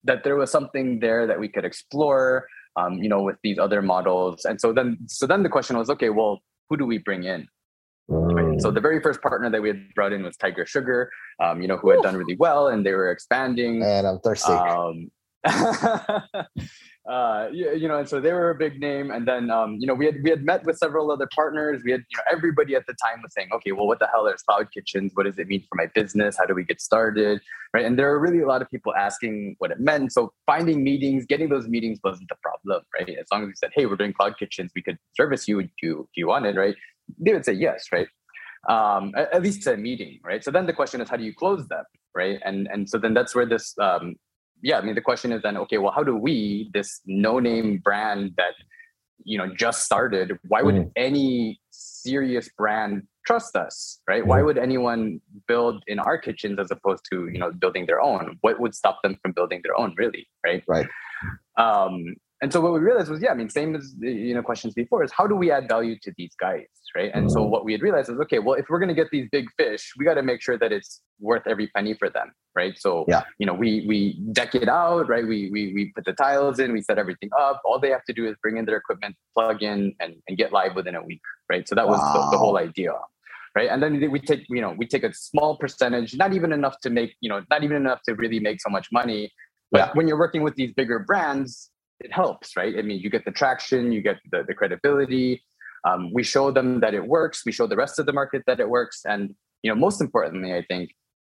that there was something there that we could explore, um, you know, with these other models. And so then so then the question was, okay, well, who do we bring in? Right. So the very first partner that we had brought in was Tiger Sugar, um, you know, who had done really well and they were expanding. And I'm thirsty. Um, uh, you, know, and so they were a big name. And then, um, you know, we had we had met with several other partners. We had, you know, everybody at the time was saying, okay, well, what the hell is cloud kitchens? What does it mean for my business? How do we get started? Right. And there were really a lot of people asking what it meant. So finding meetings, getting those meetings wasn't the problem, right? As long as we said, hey, we're doing cloud kitchens, we could service you if you if you wanted, right? They would say yes, right? Um, at, at least a meeting, right? So then the question is, how do you close them, right? And and so then that's where this um, yeah, I mean, the question is then, okay, well, how do we, this no-name brand that you know just started, why would mm. any serious brand trust us, right? Mm. Why would anyone build in our kitchens as opposed to you know building their own? What would stop them from building their own, really, right? Right. Um, and so what we realized was, yeah, I mean, same as you know questions before is how do we add value to these guys, right? And so what we had realized is, okay, well, if we're going to get these big fish, we got to make sure that it's worth every penny for them, right? So yeah. you know, we we deck it out, right? We we we put the tiles in, we set everything up. All they have to do is bring in their equipment, plug in, and and get live within a week, right? So that was wow. the, the whole idea right and then we take you know we take a small percentage not even enough to make you know not even enough to really make so much money but yeah. when you're working with these bigger brands it helps, right? I mean, you get the traction, you get the, the credibility. Um, we show them that it works. We show the rest of the market that it works. And, you know, most importantly, I think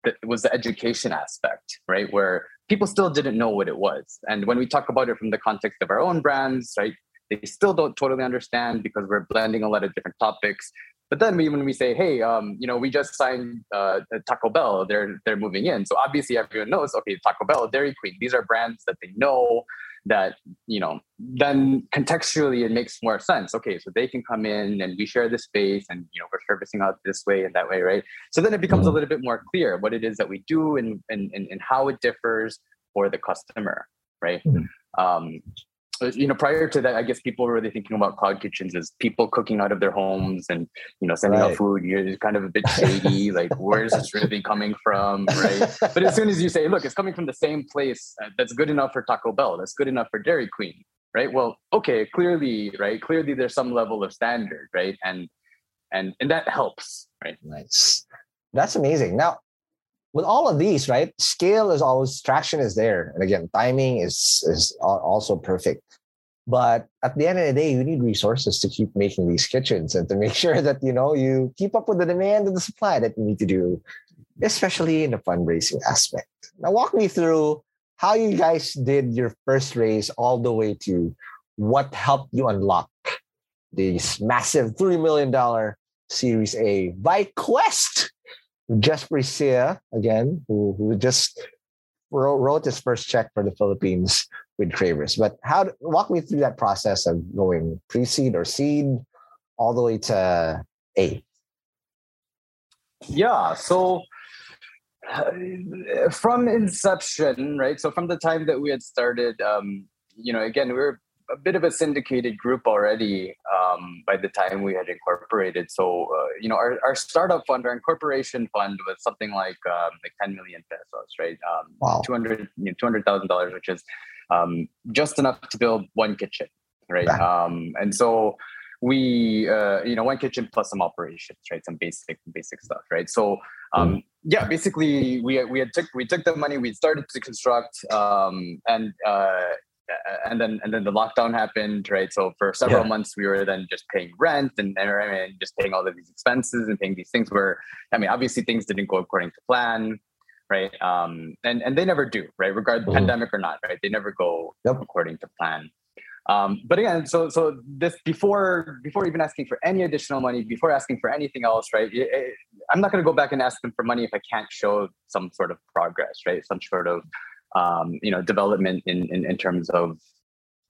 that was the education aspect, right? Where people still didn't know what it was. And when we talk about it from the context of our own brands, right? They still don't totally understand because we're blending a lot of different topics. But then we, when we say, hey, um, you know, we just signed uh, Taco Bell, they're they're moving in. So obviously everyone knows, okay, Taco Bell, Dairy Queen, these are brands that they know that you know then contextually it makes more sense okay so they can come in and we share the space and you know we're servicing out this way and that way right so then it becomes a mm-hmm. little bit more clear what it is that we do and and, and, how it differs for the customer right mm-hmm. um, you know, prior to that, I guess people were really thinking about cloud kitchens as people cooking out of their homes and, you know, sending right. out food. You're kind of a bit shady. like, where's this really coming from? Right. But as soon as you say, look, it's coming from the same place uh, that's good enough for Taco Bell, that's good enough for Dairy Queen. Right. Well, okay, clearly, right. Clearly there's some level of standard. Right. And, and, and that helps. Right. Nice. That's amazing. Now, with all of these, right? Scale is always traction is there, and again, timing is is also perfect. But at the end of the day, you need resources to keep making these kitchens and to make sure that you know you keep up with the demand and the supply that you need to do, especially in the fundraising aspect. Now, walk me through how you guys did your first raise all the way to what helped you unlock this massive $3 million Series A by Quest Jesper Sia, again, who, who just wrote, wrote his first check for the Philippines with Cravers. But how walk me through that process of going pre-seed or seed all the way to A. Yeah. So uh, from inception, right? So from the time that we had started, um, you know, again, we were a bit of a syndicated group already um, by the time we had incorporated. So, uh, you know, our, our startup fund, our incorporation fund was something like um, like 10 million pesos, right? Um, wow. 200, you know, $200,000, which is um, just enough to build one kitchen, right? Um, and so we, uh, you know, one kitchen plus some operations, right? Some basic, basic stuff, right? So, um, mm. yeah, basically we, we had took, we took the money, we started to construct um, and, uh, and then and then the lockdown happened, right? So for several yeah. months we were then just paying rent and, and just paying all of these expenses and paying these things where I mean obviously things didn't go according to plan, right? Um, and and they never do, right? Regardless mm-hmm. pandemic or not, right? They never go yep. according to plan. Um, but again, so so this before before even asking for any additional money, before asking for anything else, right? It, it, I'm not going to go back and ask them for money if I can't show some sort of progress, right? Some sort of um, you know development in, in in terms of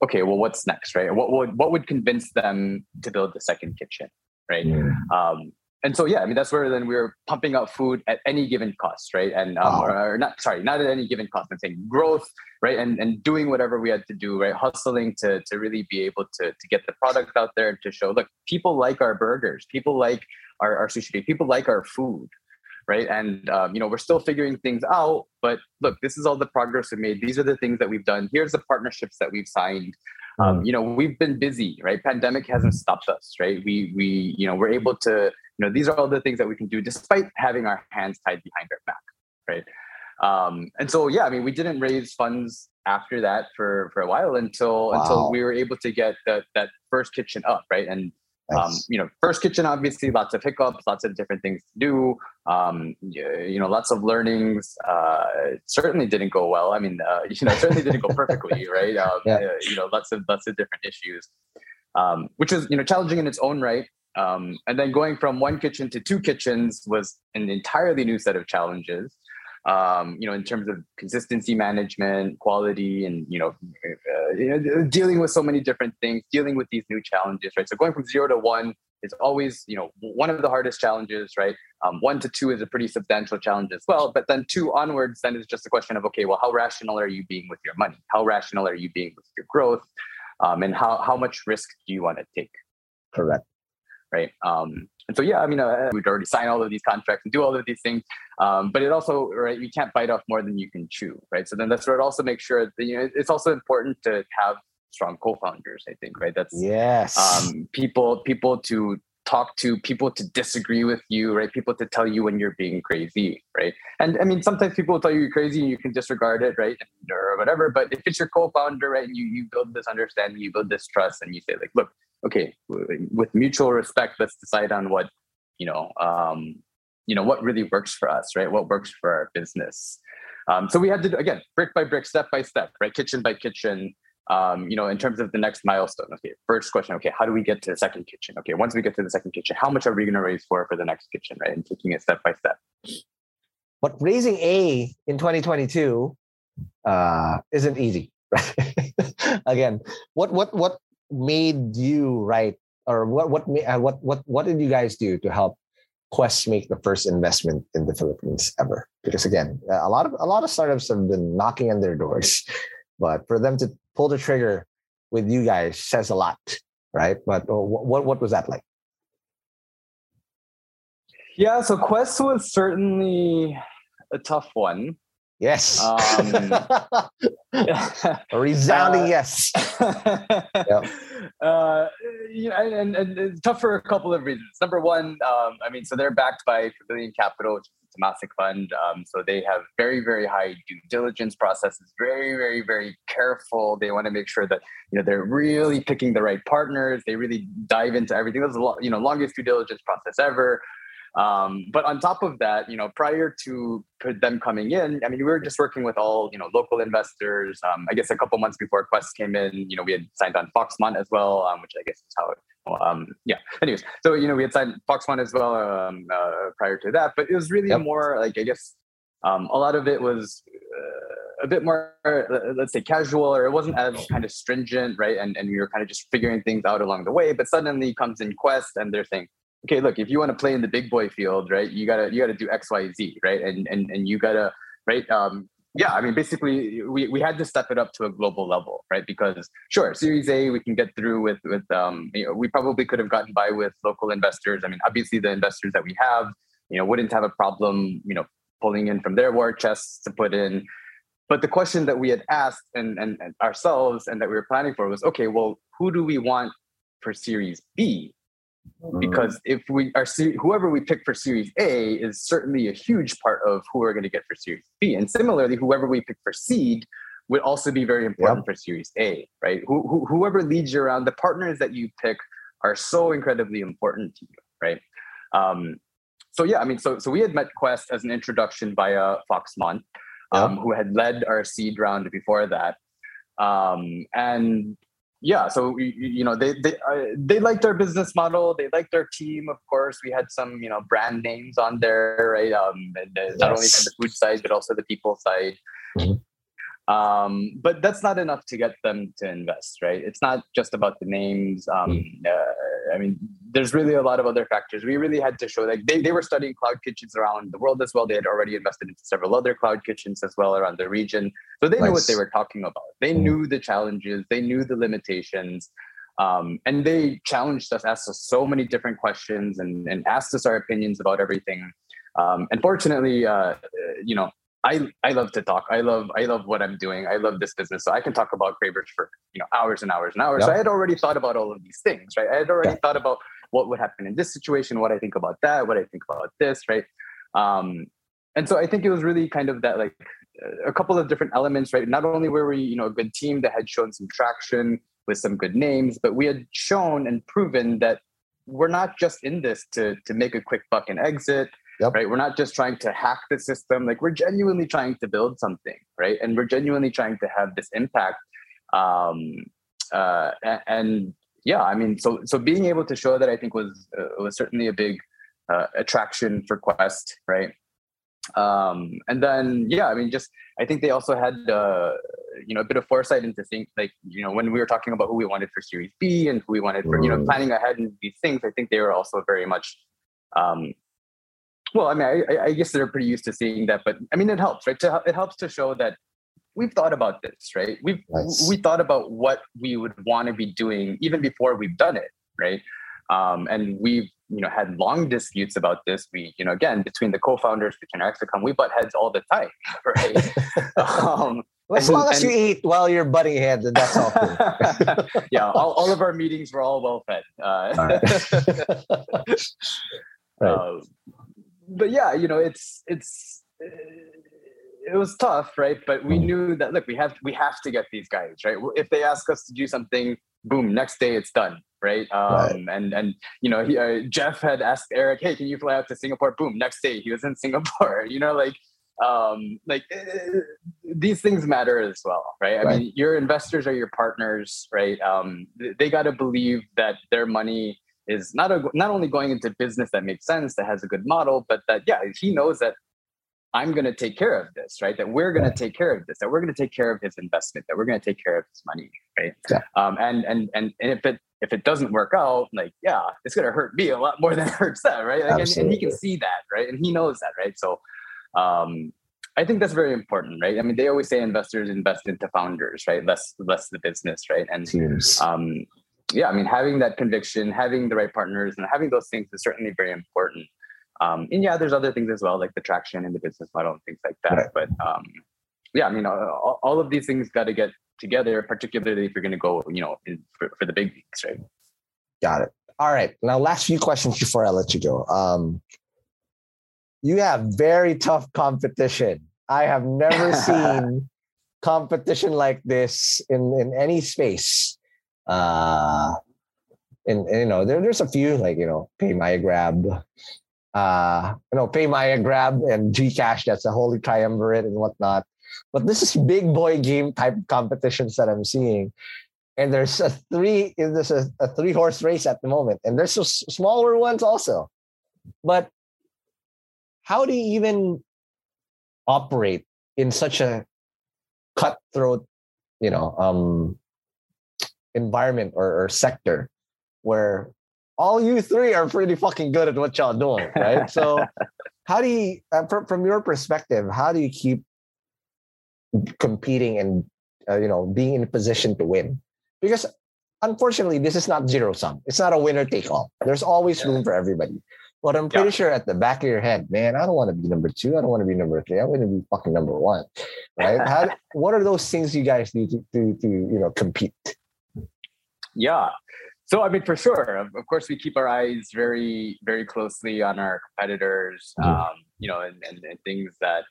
okay well what's next right? What would what would convince them to build the second kitchen right? Yeah. um, and so yeah i mean that's where then we were pumping out food at any given cost right? And um, or, or, not sorry not at any given cost i'm saying growth right? And and doing whatever we had to do right? Hustling to to really be able to to get the product out there to show look people like our burgers. People like our, our sushi people like our food right? And um, you know, we're still figuring things out. But look, this is all the progress we made. These are the things that we've done. Here's the partnerships that we've signed. Um, you know, we've been busy, right? Pandemic hasn't stopped us, right? We we you know we're able to you know these are all the things that we can do despite having our hands tied behind our back, right? Um, and so yeah, I mean, we didn't raise funds after that for for a while until wow. until we were able to get that that first kitchen up, right? And um, you know, first kitchen, obviously, lots of hiccups, lots of different things to do. Um, you, know, lots of learnings. Uh, certainly didn't go well. I mean, uh, you know, certainly didn't go perfectly, right? Um, yeah. Uh, you know, lots of lots of different issues, um, which is you know challenging in its own right. Um, and then going from one kitchen to two kitchens was an entirely new set of challenges um, you know, in terms of consistency management, quality, and you know, uh, you know, dealing with so many different things, dealing with these new challenges, right? So going from zero to one is always, you know, one of the hardest challenges, right? Um, one to two is a pretty substantial challenge as well. But then two onwards, then is just a question of, okay, well, how rational are you being with your money? How rational are you being with your growth? Um, and how how much risk do you want to take? Correct. Right. Um, and so, yeah, I mean, uh, we'd already sign all of these contracts and do all of these things. Um, but it also, right, you can't bite off more than you can chew, right? So then that's where it also makes sure that, you know, it's also important to have strong co-founders, I think, right? That's yes. Um, people, people to talk to, people to disagree with you, right? People to tell you when you're being crazy, right? And I mean, sometimes people will tell you you're crazy and you can disregard it, right? Or whatever. But if it's your co-founder, right, and you you build this understanding, you build this trust, and you say like, look, okay, with mutual respect, let's decide on what, you know, um, you know, what really works for us, right? What works for our business. Um, so we had to again, brick by brick, step by step, right? Kitchen by kitchen. Um, you know, in terms of the next milestone. Okay, first question. Okay, how do we get to the second kitchen? Okay, once we get to the second kitchen, how much are we going to raise for for the next kitchen, right? And taking it step by step. But raising A in 2022 uh, isn't easy. Right? again, what what what made you write or what what uh, what what what did you guys do to help Quest make the first investment in the Philippines ever? Because again, a lot of a lot of startups have been knocking on their doors, but for them to pull the trigger with you guys says a lot, right? But uh, what what was that like? Yeah, so Quest was certainly a tough one. Yes. Um, a resounding uh, yes. yep. uh, you know, and, and, it's tough for a couple of reasons. Number one, um, I mean, so they're backed by Pavilion Capital, which is Temasek fund. Um, so they have very, very high due diligence processes. Very, very, very careful. They want to make sure that you know they're really picking the right partners. They really dive into everything. That's the you know longest due diligence process ever. Um, but on top of that, you know, prior to them coming in, I mean, we were just working with all, you know, local investors. Um, I guess a couple months before Quest came in, you know, we had signed on Foxmont as well, um, which I guess is how it, um, yeah. Anyways, so, you know, we had signed Foxmont as well um, uh, prior to that, but it was really yep. more like, I guess, um, a lot of it was, uh, a bit more, let's say, casual, or it wasn't as kind of stringent, right? And and we were kind of just figuring things out along the way. But suddenly comes in Quest, and they're saying, okay, look, if you want to play in the big boy field, right, you gotta you gotta do X, Y, Z, right? And and and you gotta right um, yeah, I mean, basically, we, we had to step it up to a global level, right? Because sure, Series A we can get through with with um, you know, we probably could have gotten by with local investors. I mean, obviously, the investors that we have, you know, wouldn't have a problem, you know, pulling in from their war chests to put in. But the question that we had asked and, and, and ourselves and that we were planning for was, okay, well, who do we want for Series B? Because if we are whoever we pick for series a is certainly a huge part of who we're going to get for series b. And similarly whoever we pick for seed would also be very important yep. for series a right? Who, who, whoever leads you around the partners that you pick are so incredibly important to you right? Um, so yeah i mean so so we had met quest as an introduction via foxmont um, yep. who had led our seed round before that. Um, and yeah so you know they they uh, they liked our business model they liked our team of course we had some you know brand names on there right um yes. not only from the food side but also the people side mm-hmm. Um, but that's not enough to get them to invest, right? It's not just about the names. Um, mm. uh, I mean, there's really a lot of other factors. We really had to show like they, they were studying cloud kitchens around the world as well. They had already invested into several other cloud kitchens as well around the region. So they nice. knew what they were talking about. They mm. knew the challenges, they knew the limitations. Um, and they challenged us, asked us so many different questions and, and asked us our opinions about everything. Um, and fortunately, uh, you know, I I love to talk. I love I love what I'm doing. I love this business. So I can talk about Cravers for you know hours and hours and hours. Yep. So I had already thought about all of these things, right? I had already yeah. thought about what would happen in this situation, what I think about that, what I think about this, right? Um, and so I think it was really kind of that like a couple of different elements, right? Not only were we you know a good team that had shown some traction with some good names, but we had shown and proven that we're not just in this to to make a quick buck and exit Yep. Right. We're not just trying to hack the system. Like we're genuinely trying to build something, right? And we're genuinely trying to have this impact. Um, uh, and, yeah, I mean, so so being able to show that I think was uh, was certainly a big uh, attraction for Quest, right? Um, and then yeah, I mean, just I think they also had uh, you know a bit of foresight into think like you know when we were talking about who we wanted for Series B and who we wanted for you know mm. planning ahead and these things. I think they were also very much um, well, I mean, I, I, guess they're pretty used to seeing that, but I mean, it helps, right? To, it helps to show that we've thought about this, right? We've nice. we thought about what we would want to be doing even before we've done it, right? Um, and we've you know had long disputes about this. We you know again between the co-founders between Exicom, we butt heads all the time, right? um, as long as you eat while you're butting heads, and that's all. yeah, all, all of our meetings were all well fed. Uh, right. right. Uh, but yeah, you know, it's it's it was tough, right? But we mm. knew that look, we have we have to get these guys, right? If they ask us to do something, boom, next day it's done, right? Um, right. And and you know, he, uh, Jeff had asked Eric, hey, can you fly out to Singapore? Boom, next day he was in Singapore. You know, like um, like uh, these things matter as well, right? I right. mean, your investors are your partners, right? Um, they got to believe that their money is not a, not only going into business that makes sense, that has a good model, but that yeah, he knows that I'm going to take care of this, right? That we're going to take care of this, that we're going to take care of his investment, that we're going to take care of his money, right? Yeah. Um, and and and and if it if it doesn't work out, like yeah, it's going to hurt me a lot more than it hurts that, right? Like, and, and, he can see that, right? And he knows that, right? So, um, I think that's very important, right? I mean, they always say investors invest into founders, right? Less less the business, right? And um, yeah, I mean, having that conviction, having the right partners, and having those things is certainly very important. Um, and yeah, there's other things as well, like the traction and the business model and things like that. Right. But um, yeah, I mean, all, all of these things got to get together, particularly if you're going to go, you know, in, for, for the big leagues, right? Got it. All right. Now, last few questions before I let you go. Um, you have very tough competition. I have never seen competition like this in, in any space. Uh, and, and you know, there, there's a few like you know, pay my grab, uh, you know, PayMaya Grab and Gcash. That's a holy triumvirate and whatnot. But this is big boy game type competitions that I'm seeing, and there's a three there's a, a three horse race at the moment, and there's some smaller ones also. But how do you even operate in such a cutthroat, you know, um, environment or, or sector where all you three are pretty fucking good at what y'all doing, right? so, how do you, uh, from, from your perspective, how do you keep competing and uh, you know being in a position to win? Because unfortunately, this is not zero sum. It's not a winner take all. There's always room for everybody. But I'm pretty yeah. sure at the back of your head, man, I don't want to be number two. I don't want to be number three. I want to be fucking number one, right? How, what are those things you guys do to, to, to you know compete? Yeah, so I mean, for sure, of, of, course, we keep our eyes very, very closely on our competitors, mm-hmm. um, you know, and, and, and, things that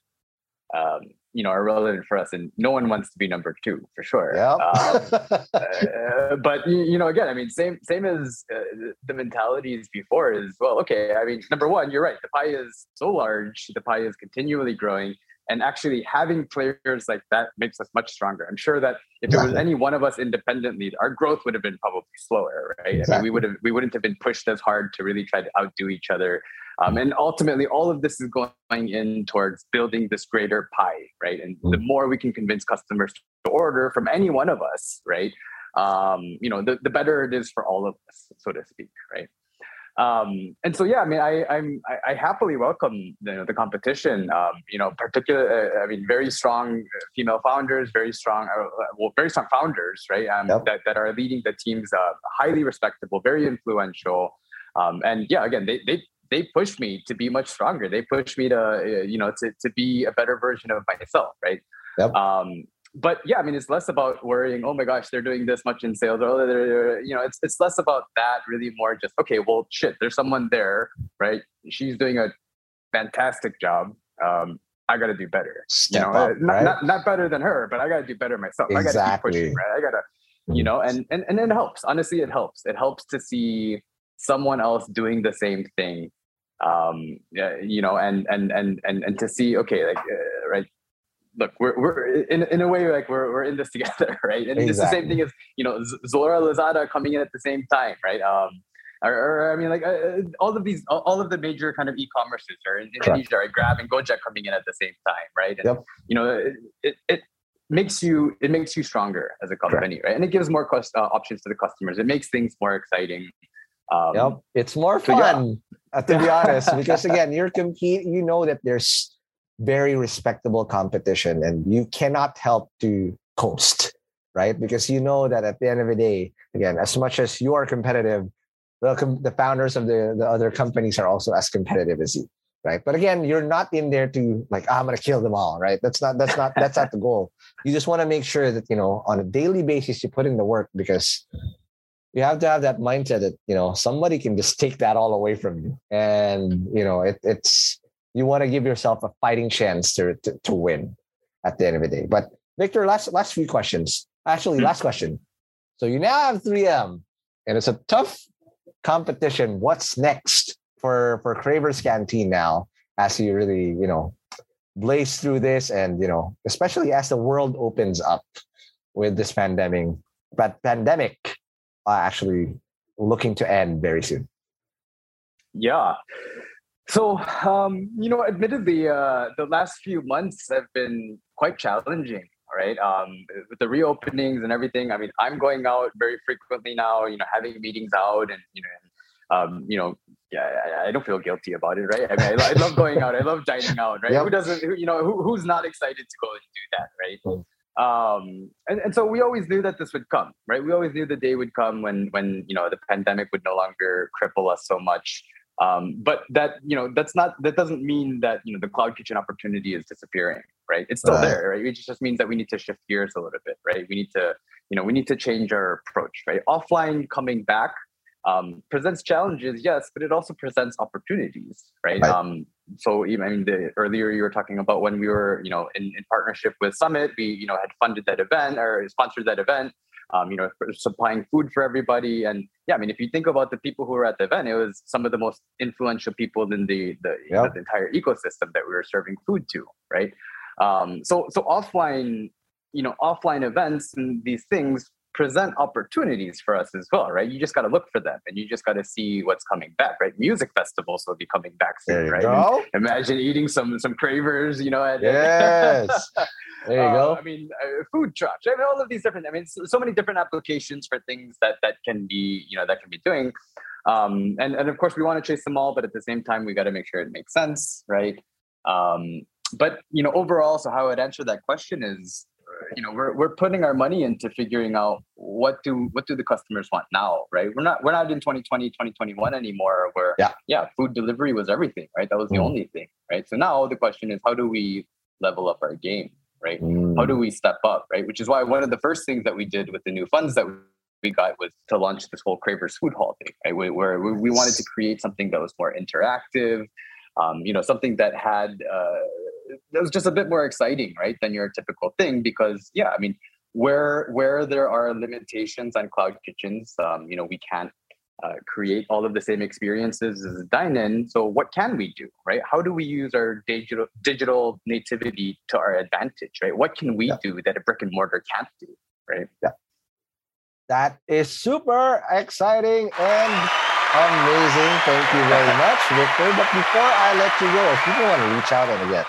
um, you know are relevant for us. And no one wants to be number two, for sure. Yeah. Um, uh, but you know, again, I mean, same same as uh, the mentalities before is well. Okay, I mean, number one, you're right. The pie is so large. The pie is continually growing and actually having players like that makes us much stronger. I'm sure that if it was any one of us independently, our growth would have been probably slower, right? Exactly. I mean, we would have we wouldn't have been pushed as hard to really try to outdo each other. Um, and ultimately, all of this is going in towards building this greater pie, right? And the mm. more we can convince customers to order from any one of us, right? Um, you know, the, the better it is for all of us, so to speak, right? Um, and so, yeah, I mean, I, I'm I, I happily welcome you know, the competition. Um, you know, particular, uh, I mean, very strong female founders, very strong, uh, well, very strong founders, right? Um, yep. that that are leading the teams, uh, highly respectable, very influential. Um, and yeah, again, they they they push me to be much stronger. They push me to uh, you know to to be a better version of myself, right? Yep. Um, but yeah, I mean, it's less about worrying. Oh my gosh, they're doing this much in sales, or they're, you know, it's it's less about that. Really, more just okay. Well, shit, there's someone there, right? She's doing a fantastic job. Um, I got to do better. Step you know, up, not, right? not, not better than her, but I got to do better myself. Exactly. I got to keep pushing, right? I got to, you know, and and and it helps. Honestly, it helps. It helps to see someone else doing the same thing um you know and and and and and to see okay like uh, right look, we're, we're in, in a way like we're, we're in this together, right? And exactly. it's the same thing as you know Zalora Lazada coming in at the same time, right? Um, or, or I mean, like uh, uh all of these, all of the major kind of e-commerces are in Indonesia, right? Grab and Gojek coming in at the same time, right? And, yep. You know, it, it, it makes you it makes you stronger as a company, Correct. right? And it gives more cost, uh, options to the customers. It makes things more exciting. Um, yep, it's more fun. So yeah. uh, to be honest, because again, you're compete. You know that there's very respectable competition and you cannot help to coast right? Because you know that at the end of the day again as much as you are competitive the, the founders of the, the other companies are also as competitive as you right? But again you're not in there to like oh, i'm gonna kill them all right? That's not that's not that's not the goal. You just want to make sure that you know on a daily basis you put in the work because you have to have that mindset that you know somebody can just take that all away from you. And you know it, it's you want to give yourself a fighting chance to, to, to win at the end of the day. But Victor, last last few questions. Actually, last question. So you now have 3M, and it's a tough competition. What's next for for Cravers Canteen now? As you really, you know, blaze through this, and you know, especially as the world opens up with this pandemic, but pandemic uh, actually looking to end very soon. Yeah. So, um, you know, admittedly, uh, the last few months have been quite challenging. Right, um, with the reopenings and everything. I mean, I'm going out very frequently now. You know, having meetings out, and you know, um, you know, yeah, I, I, don't feel guilty about it, right? I mean, I, I love going out. I love dining out, right? Yep. Who doesn't? Who, you know, who, who's not excited to go and do that, right? Mm. Um, and, and so we always knew that this would come, right? We always knew the day would come when when you know the pandemic would no longer cripple us so much. Um, but that you know that's not that doesn't mean that you know the cloud kitchen opportunity is disappearing, right? It's still right. there, right? It just means that we need to shift gears a little bit, right? We need to you know we need to change our approach, right? Offline coming back um, presents challenges, yes, but it also presents opportunities, right? right. Um, so I mean, the, earlier you were talking about when we were, you know, in, in partnership with Summit, we, you know, had funded that event or sponsored that event um, you know, supplying food for everybody. And yeah, I mean, if you think about the people who were at the event, it was some of the most influential people in the the, know, the entire ecosystem that we were serving food to, right? Um, so so offline, you know, offline events and these things present opportunities for us as well, right? You just got to look for them and you just got to see what's coming back, right? Music festivals will be coming back soon, right? Go. Imagine eating some some cravers, you know. At, Yes. There you uh, go. I mean, uh, food trucks. I mean, all of these different. I mean, so, so many different applications for things that that can be, you know, that can be doing. Um, and and of course, we want to chase them all, but at the same time, we got to make sure it makes sense, right? Um, but you know, overall, so how I'd answer that question is, you know, we're we're putting our money into figuring out what do what do the customers want now, right? We're not we're not in 2020, 2021 anymore, where Yeah. yeah, food delivery was everything, right? That was the Mhm. only thing, right? So now the question is, how do we level up our game, right? Mm. how do we step up right which is why one of the first things that we did with the new funds that we got was to launch this whole cravers food hall thing right where, where we we wanted to create something that was more interactive um, you know something that had uh, that was just a bit more exciting right than your typical thing because yeah i mean where where there are limitations on cloud kitchens um, you know we can't uh, create all of the same experiences as dine-in. So what can we do, right? How do we use our digital digital nativity to our advantage, right? What can we Yeah. do that a brick and mortar can't do, right? That is super exciting and amazing. Thank you very much, Victor. But before I let you go, if people want to reach out and again,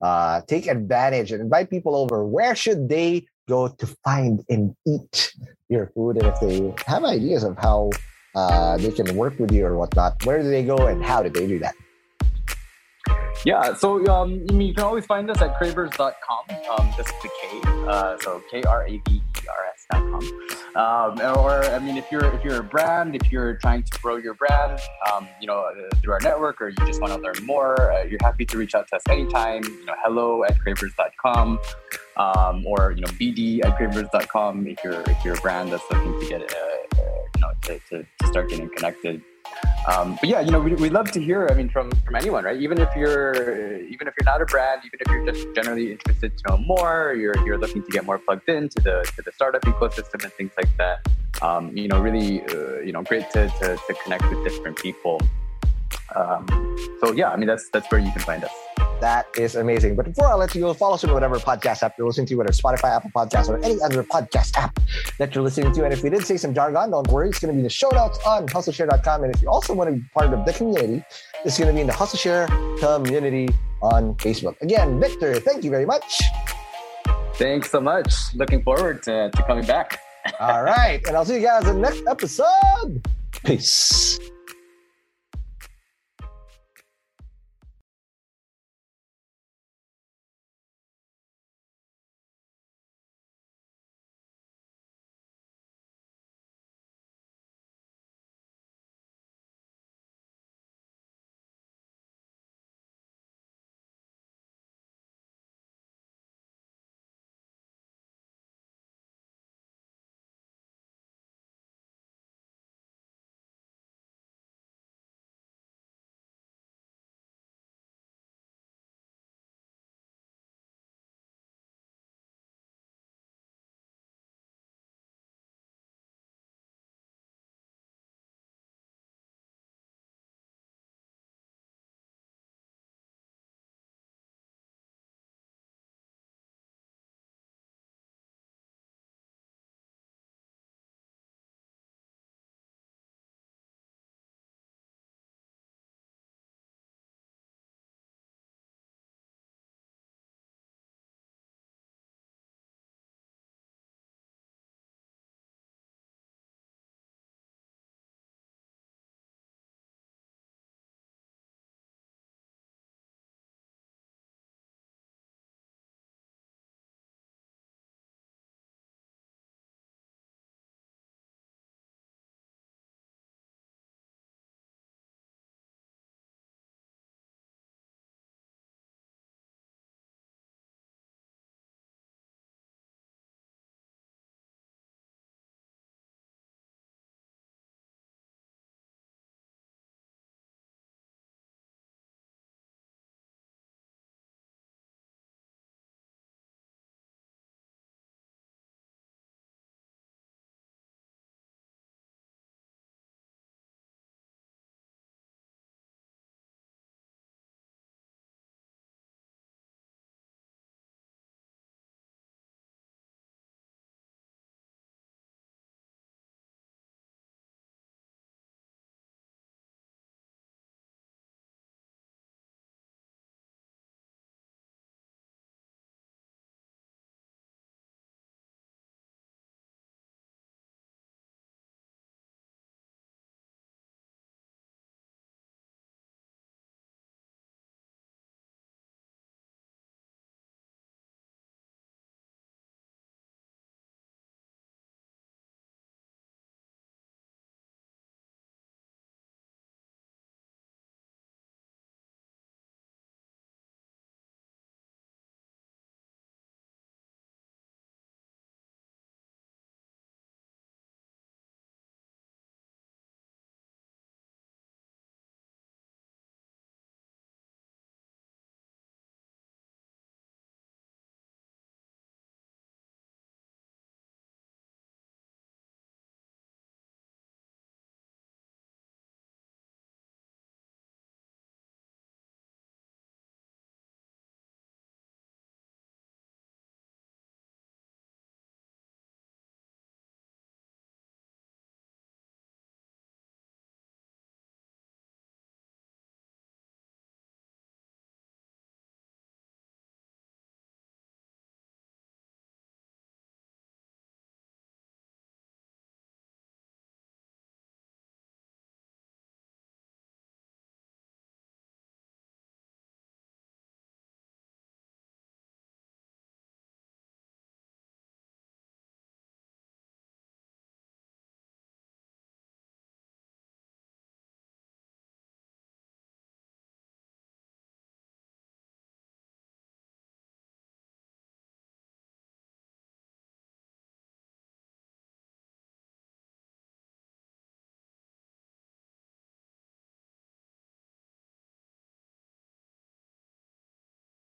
uh, take advantage and invite people over, where should they go to find and eat your food? And if they have ideas of how uh, they can work with you or whatnot, where do they go and how do they do that? Yeah, so um, you can always find us at cravers.com. Um, just the K, uh, so K R A V E R S.com. Um, or I mean, if you're if you're a brand, if you're trying to grow your brand, um, you know, uh, through our network, or you just want to learn more, uh, you're happy to reach out to us anytime. You know, hello at cravers.com, um, or you know, bd at cravers.com if you're if you're a brand that's looking to get uh, uh, you know to, to, to start getting connected. Um, but yeah, you know, we, we'd love to hear. I mean, from from anyone, right? Even if you're even if you're not a brand, even if you're just generally interested to know more, you're you're looking to get more plugged into the to the startup ecosystem and things like that. Um, you know, really, uh, you know, great to, to to connect with different people. Um, so yeah, I mean, that's that's where you can find us. That is amazing. But before I let you go, follow us on whatever podcast app you're listening to, whether it's Spotify, Apple Podcasts, or any other podcast app that you're listening to. And if we did say some jargon, don't worry. It's going to be in the show notes on hustleshare.com. And if you also want to be part of the community, it's going to be in the HustleShare community on Facebook. Again, Victor, thank you very much. Thanks so much. Looking forward to, to coming back. All right. And I'll see you guys in the next episode. Peace.